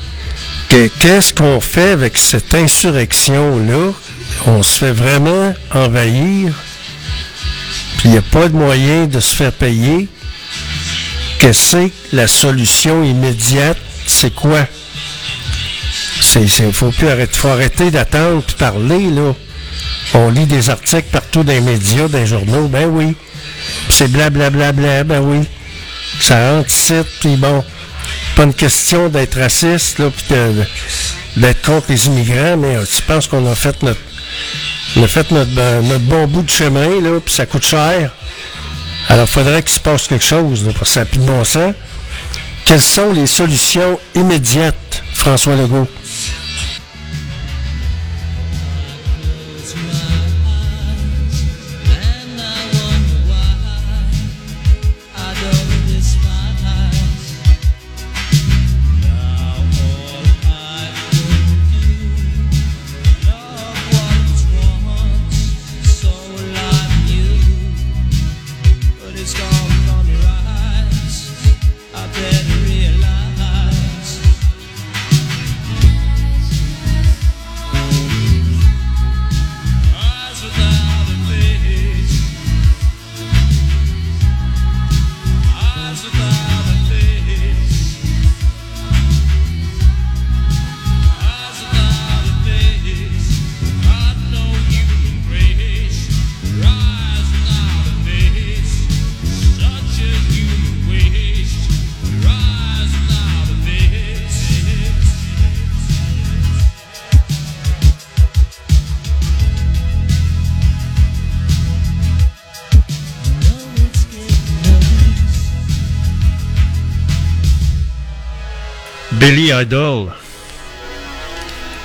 que qu'est-ce qu'on fait avec cette insurrection-là? On se fait vraiment envahir, puis il n'y a pas de moyen de se faire payer? Que c'est la solution immédiate? C'est quoi? C'est, faut plus arrêter, d'attendre puis parler, là. On lit des articles partout dans les médias, dans les journaux, ben oui. C'est blablabla, ben oui. Ça rentre ici, puis bon, pas une question d'être raciste, là, puis d'être contre les immigrants, mais euh, tu penses qu'on a fait ben, notre bon bout de chemin, là, puis ça coûte cher. Alors, il faudrait qu'il se passe quelque chose, là, pour ça plus de bon sens. Quelles sont les solutions immédiates, François Legault? Billy Idol.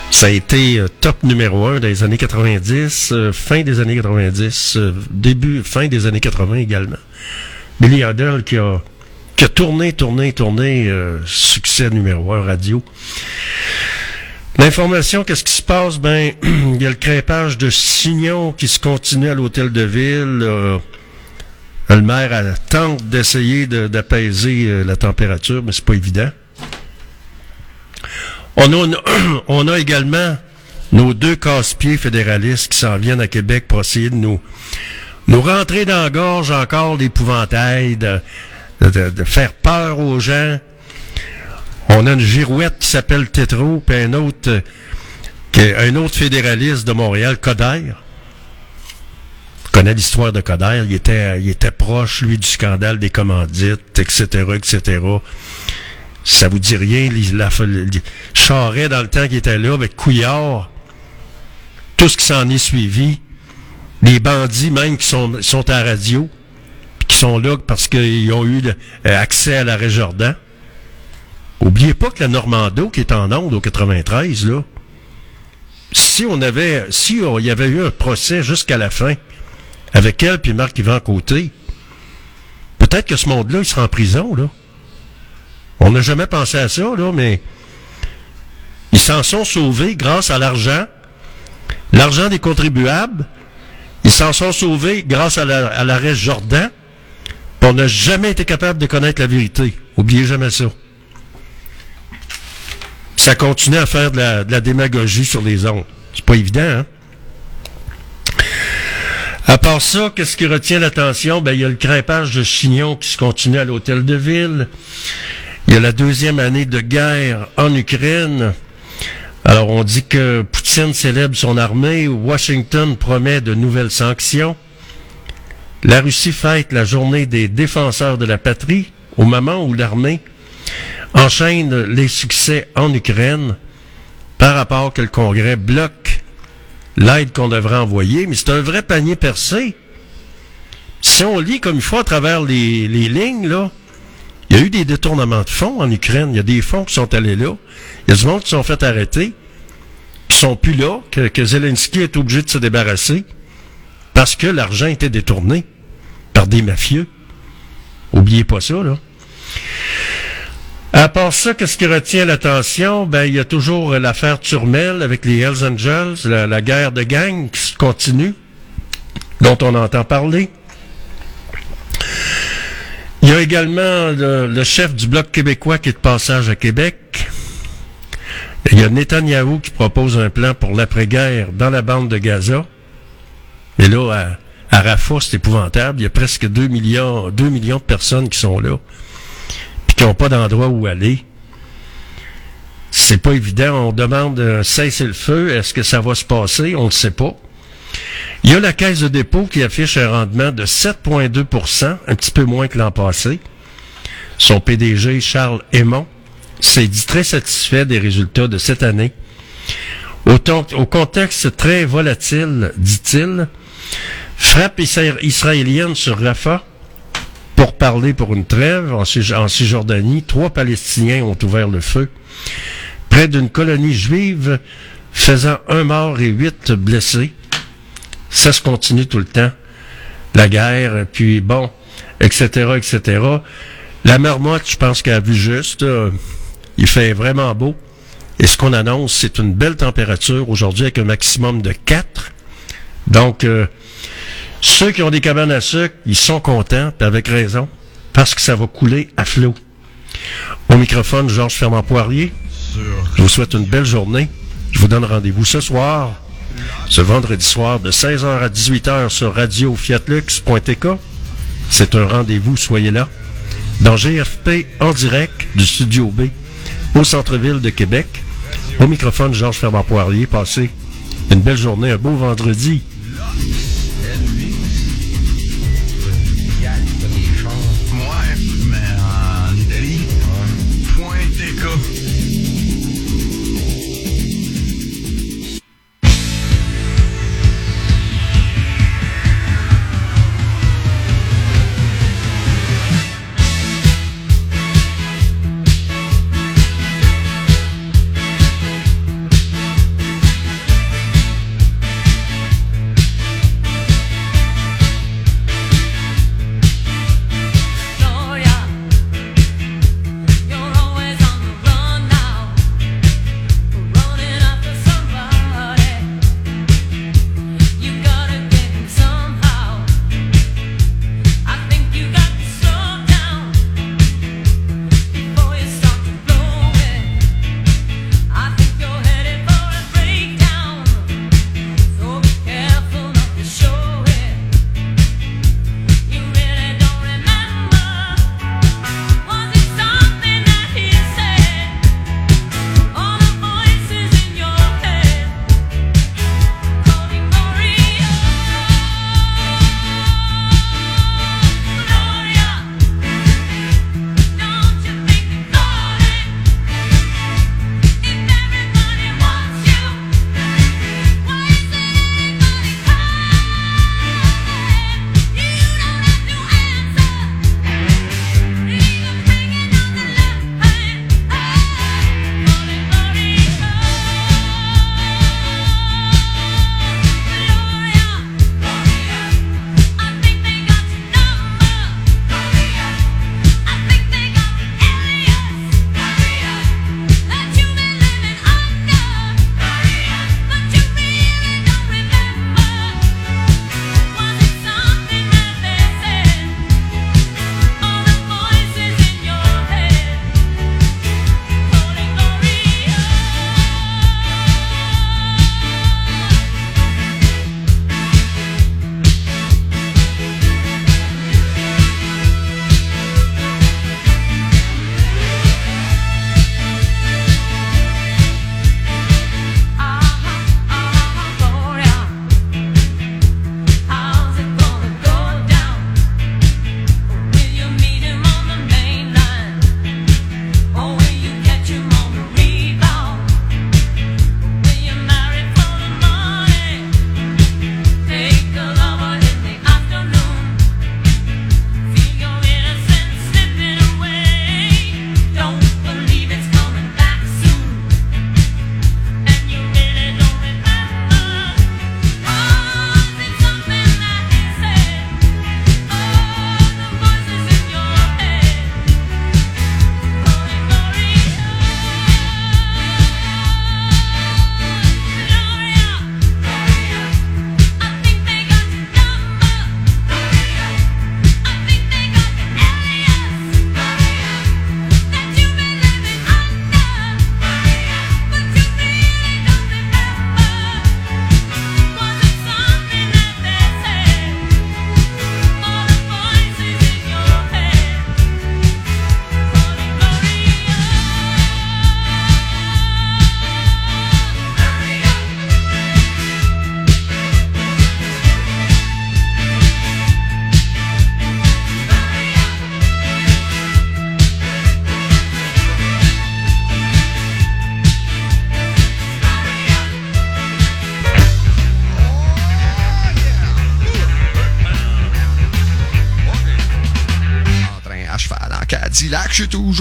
Ça a été euh, top numéro un les années 90, euh, fin des années 90, euh, début, fin des années 80 également. Billy Idol qui a, tourné, tourné, tourné, succès numéro un radio. L'information, qu'est-ce qui se passe? Ben, <clears throat> il y a le crépage de signaux qui se continue à l'hôtel de ville. le maire tente d'essayer de- d'apaiser la température, mais c'est pas évident. <clears throat> On a, également nos deux casse-pieds fédéralistes qui s'en viennent à Québec pour essayer de nous, nous rentrer dans la gorge encore d'épouvantail, de, faire peur aux gens. On a une girouette qui s'appelle Tétro, puis un autre, autre fédéraliste de Montréal, Coder. On connaît l'histoire de Coder. Il était, il était proche, lui, du scandale des commandites, etc., etc. Ça vous dit rien, il la, Charret, dans le temps qu'il était là, avec Couillard, tout ce qui s'en est suivi, les bandits même qui sont, sont à radio, qui sont là parce qu'ils ont eu euh, accès à l'arrêt Jordan. Oubliez pas que la Normando, qui est en onde au 93, là, si on avait, si il y avait eu un procès jusqu'à la fin, avec elle puis Marc-Yvan Côté, peut-être que ce monde-là, il sera en prison, là. On n'a jamais pensé à ça, là, mais ils s'en sont sauvés grâce à l'argent, l'argent des contribuables. Ils s'en sont sauvés grâce à la- à l'arrêt Jordan. on n'a jamais été capable de connaître la vérité. Oubliez jamais ça. Ça continue à faire de la, démagogie sur les ondes. C'est pas évident, hein? À part ça, qu'est-ce qui retient l'attention? Ben, il y a le crépage de chignons qui se continue à l'hôtel de ville. Il y a la deuxième année de guerre en Ukraine. Alors, on dit que Poutine célèbre son armée. Washington promet de nouvelles sanctions. La Russie fête la journée des défenseurs de la patrie au moment où l'armée enchaîne les succès en Ukraine par rapport que le Congrès bloque l'aide qu'on devrait envoyer, mais c'est un vrai panier percé. Si on lit comme il faut à travers les, les lignes, là, il y a eu des détournements de fonds en Ukraine. Il y a des fonds qui sont allés là. Il y a du monde qui sont fait arrêter, qui sont plus là, que, Zelensky est obligé de se débarrasser parce que l'argent était détourné par des mafieux. Oubliez pas ça, là. À part ça, qu'est-ce qui retient l'attention? Ben, il y a toujours l'affaire Turmel avec les Hells Angels, la, guerre de gang qui continue, dont on entend parler. Il y a également le, chef du Bloc québécois qui est de passage à Québec. Il y a Netanyahou qui propose un plan pour l'après-guerre dans la bande de Gaza. Et là, à, à Rafah, c'est épouvantable. Il y a presque 2 millions, 2 millions de personnes qui sont là puis qui n'ont pas d'endroit où aller. C'est pas évident. On demande un cessez-le-feu. Est-ce que ça va se passer? On ne sait pas. Il y a la caisse de dépôt qui affiche un rendement de 7,2% un petit peu moins que l'an passé. Son PDG, Charles Aymon, s'est dit très satisfait des résultats de cette année. Au, contexte très volatile, dit-il, frappe isra- israélienne sur Rafah pour parler pour une trêve en Cisjordanie. Trois Palestiniens ont ouvert le feu. Près d'une colonie juive faisant un mort et huit blessés. Ça se continue tout le temps. La guerre, puis bon, etc., etc. La marmotte, je pense qu'elle a vu juste. euh, il fait vraiment beau. Et ce qu'on annonce, c'est une belle température aujourd'hui avec un maximum de 4. Donc, euh, ceux qui ont des cabanes à sucre, ils sont contents, puis avec raison, parce que ça va couler à flot. Au microphone, Georges Fernand Poirier. Je vous souhaite une belle journée. Je vous donne rendez-vous ce soir, ce vendredi soir, de 16h à 18h sur radio fiatlux.tk. C'est un rendez-vous, soyez là. Dans GFP en direct du Studio B, au centre-ville de Québec. Au microphone, Georges Fernand Poirier. Passez une belle journée, un beau vendredi.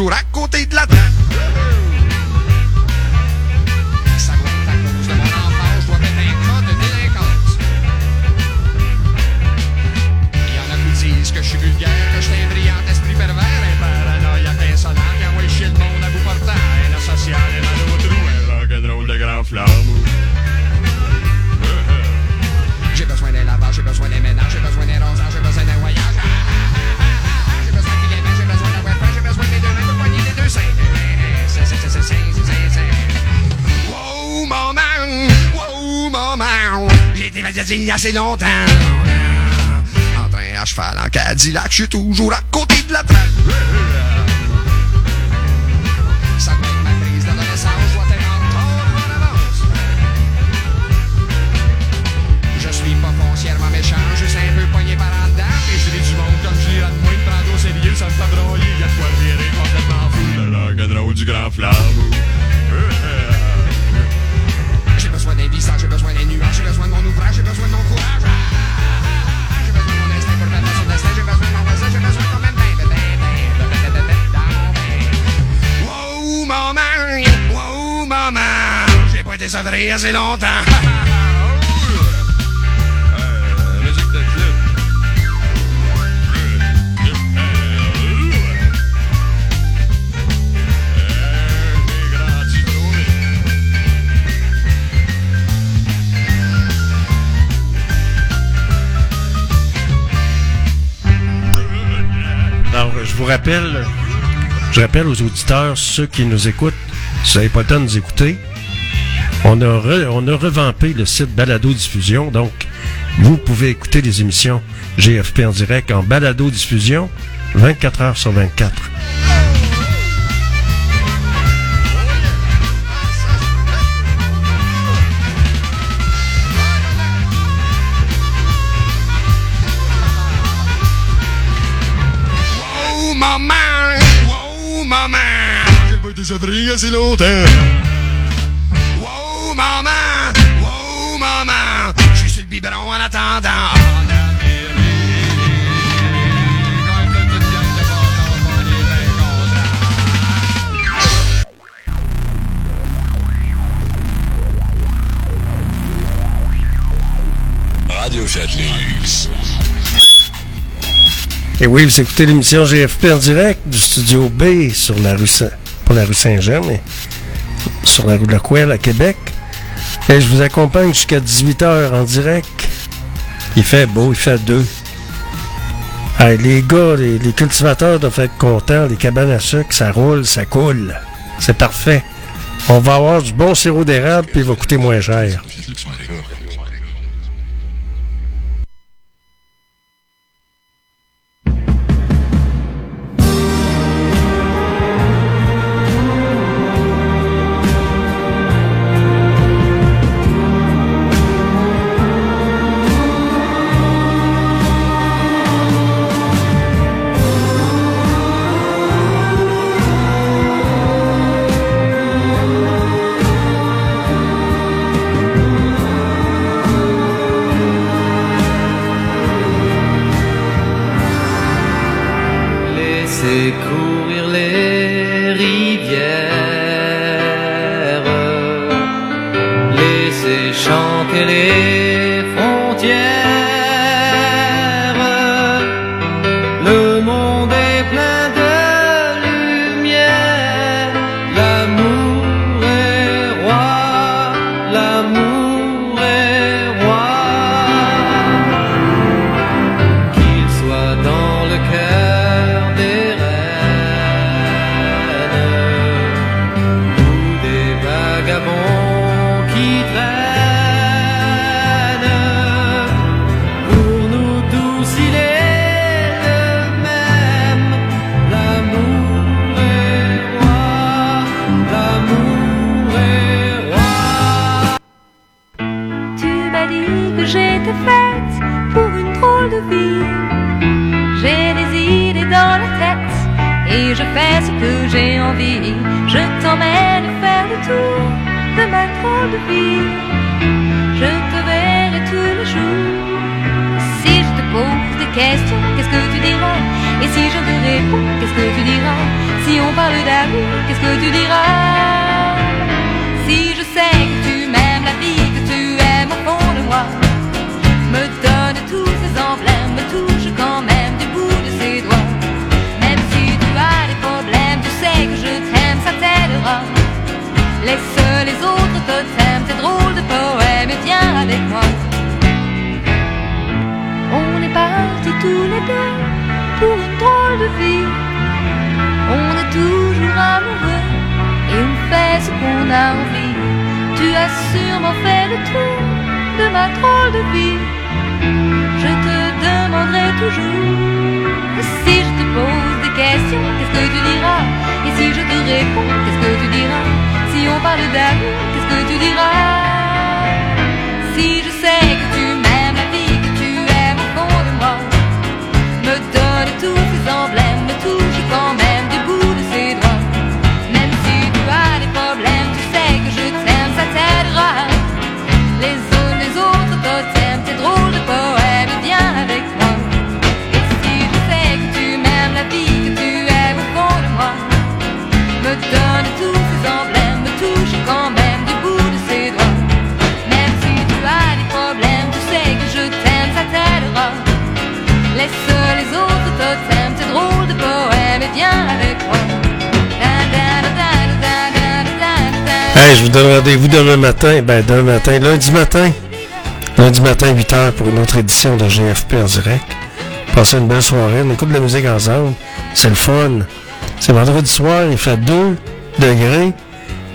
Je j'ai il y a assez longtemps. En train à cheval, en Cadillac, je suis toujours à côté de la traque. Ça ma prise d'adolescence, je être en avance. Je suis pas foncièrement méchant, juste un peu pogné par. Et je du monde comme je de de ça me fait broyer. Y'a de quoi virer complètement fou. Le du grand flamme. Sevré assez longtemps. Alors, je vous rappelle, je rappelle aux auditeurs, ceux qui nous écoutent, si vous n'avez pas le temps de nous écouter, on a, revampé le site Balado Diffusion, donc vous pouvez écouter les émissions GFP en direct en Balado Diffusion 24 heures sur 24. Wow, maman! Wow, maman! Biberon en attendant. Radio. Et oui, vous écoutez l'émission GFP en direct du studio B sur la rue Saint, pas la rue Saint-Jean, mais sur la rue de la Couelle à Québec. Et je vous accompagne jusqu'à 18h en direct. Il fait beau, il fait deux. Les gars, les, les cultivateurs doivent être contents. Les cabanes à sucre, ça roule, ça coule. C'est parfait. On va avoir du bon sirop d'érable, puis il va coûter moins cher. le matin, lundi matin. Lundi matin, 8h, pour une autre édition de GFP en direct. Passez une belle soirée, on écoute de la musique ensemble. C'est le fun. C'est vendredi soir, il fait 2 degrés.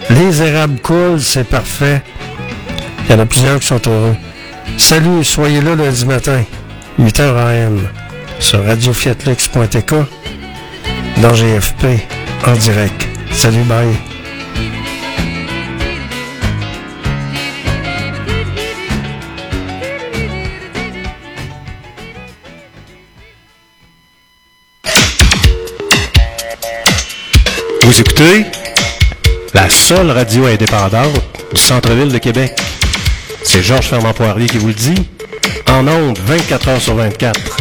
Les érables coulent, c'est parfait. Il y en a plusieurs qui sont heureux. Salut, soyez là lundi matin, 8h AM, sur radiofiatlux.tk, dans GFP, en direct. Salut, bye. Vous écoutez la seule radio indépendante du centre-ville de Québec. C'est Georges Fernand Poirier qui vous le dit. En ondes, 24 heures sur 24.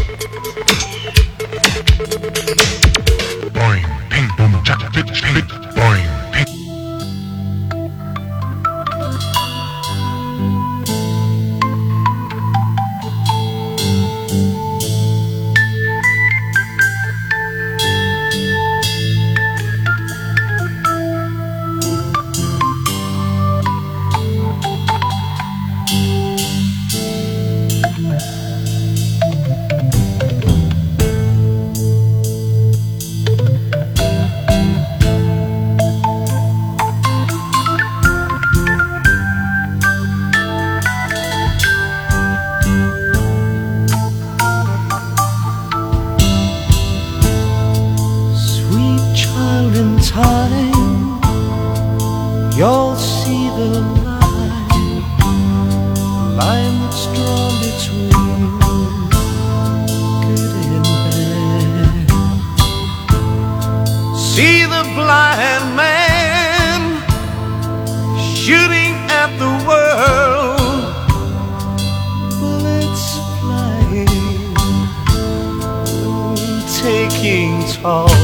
You'll see the line, the line that's drawn between good and bad. See the blind man shooting at the world, bullets flying, taking toll.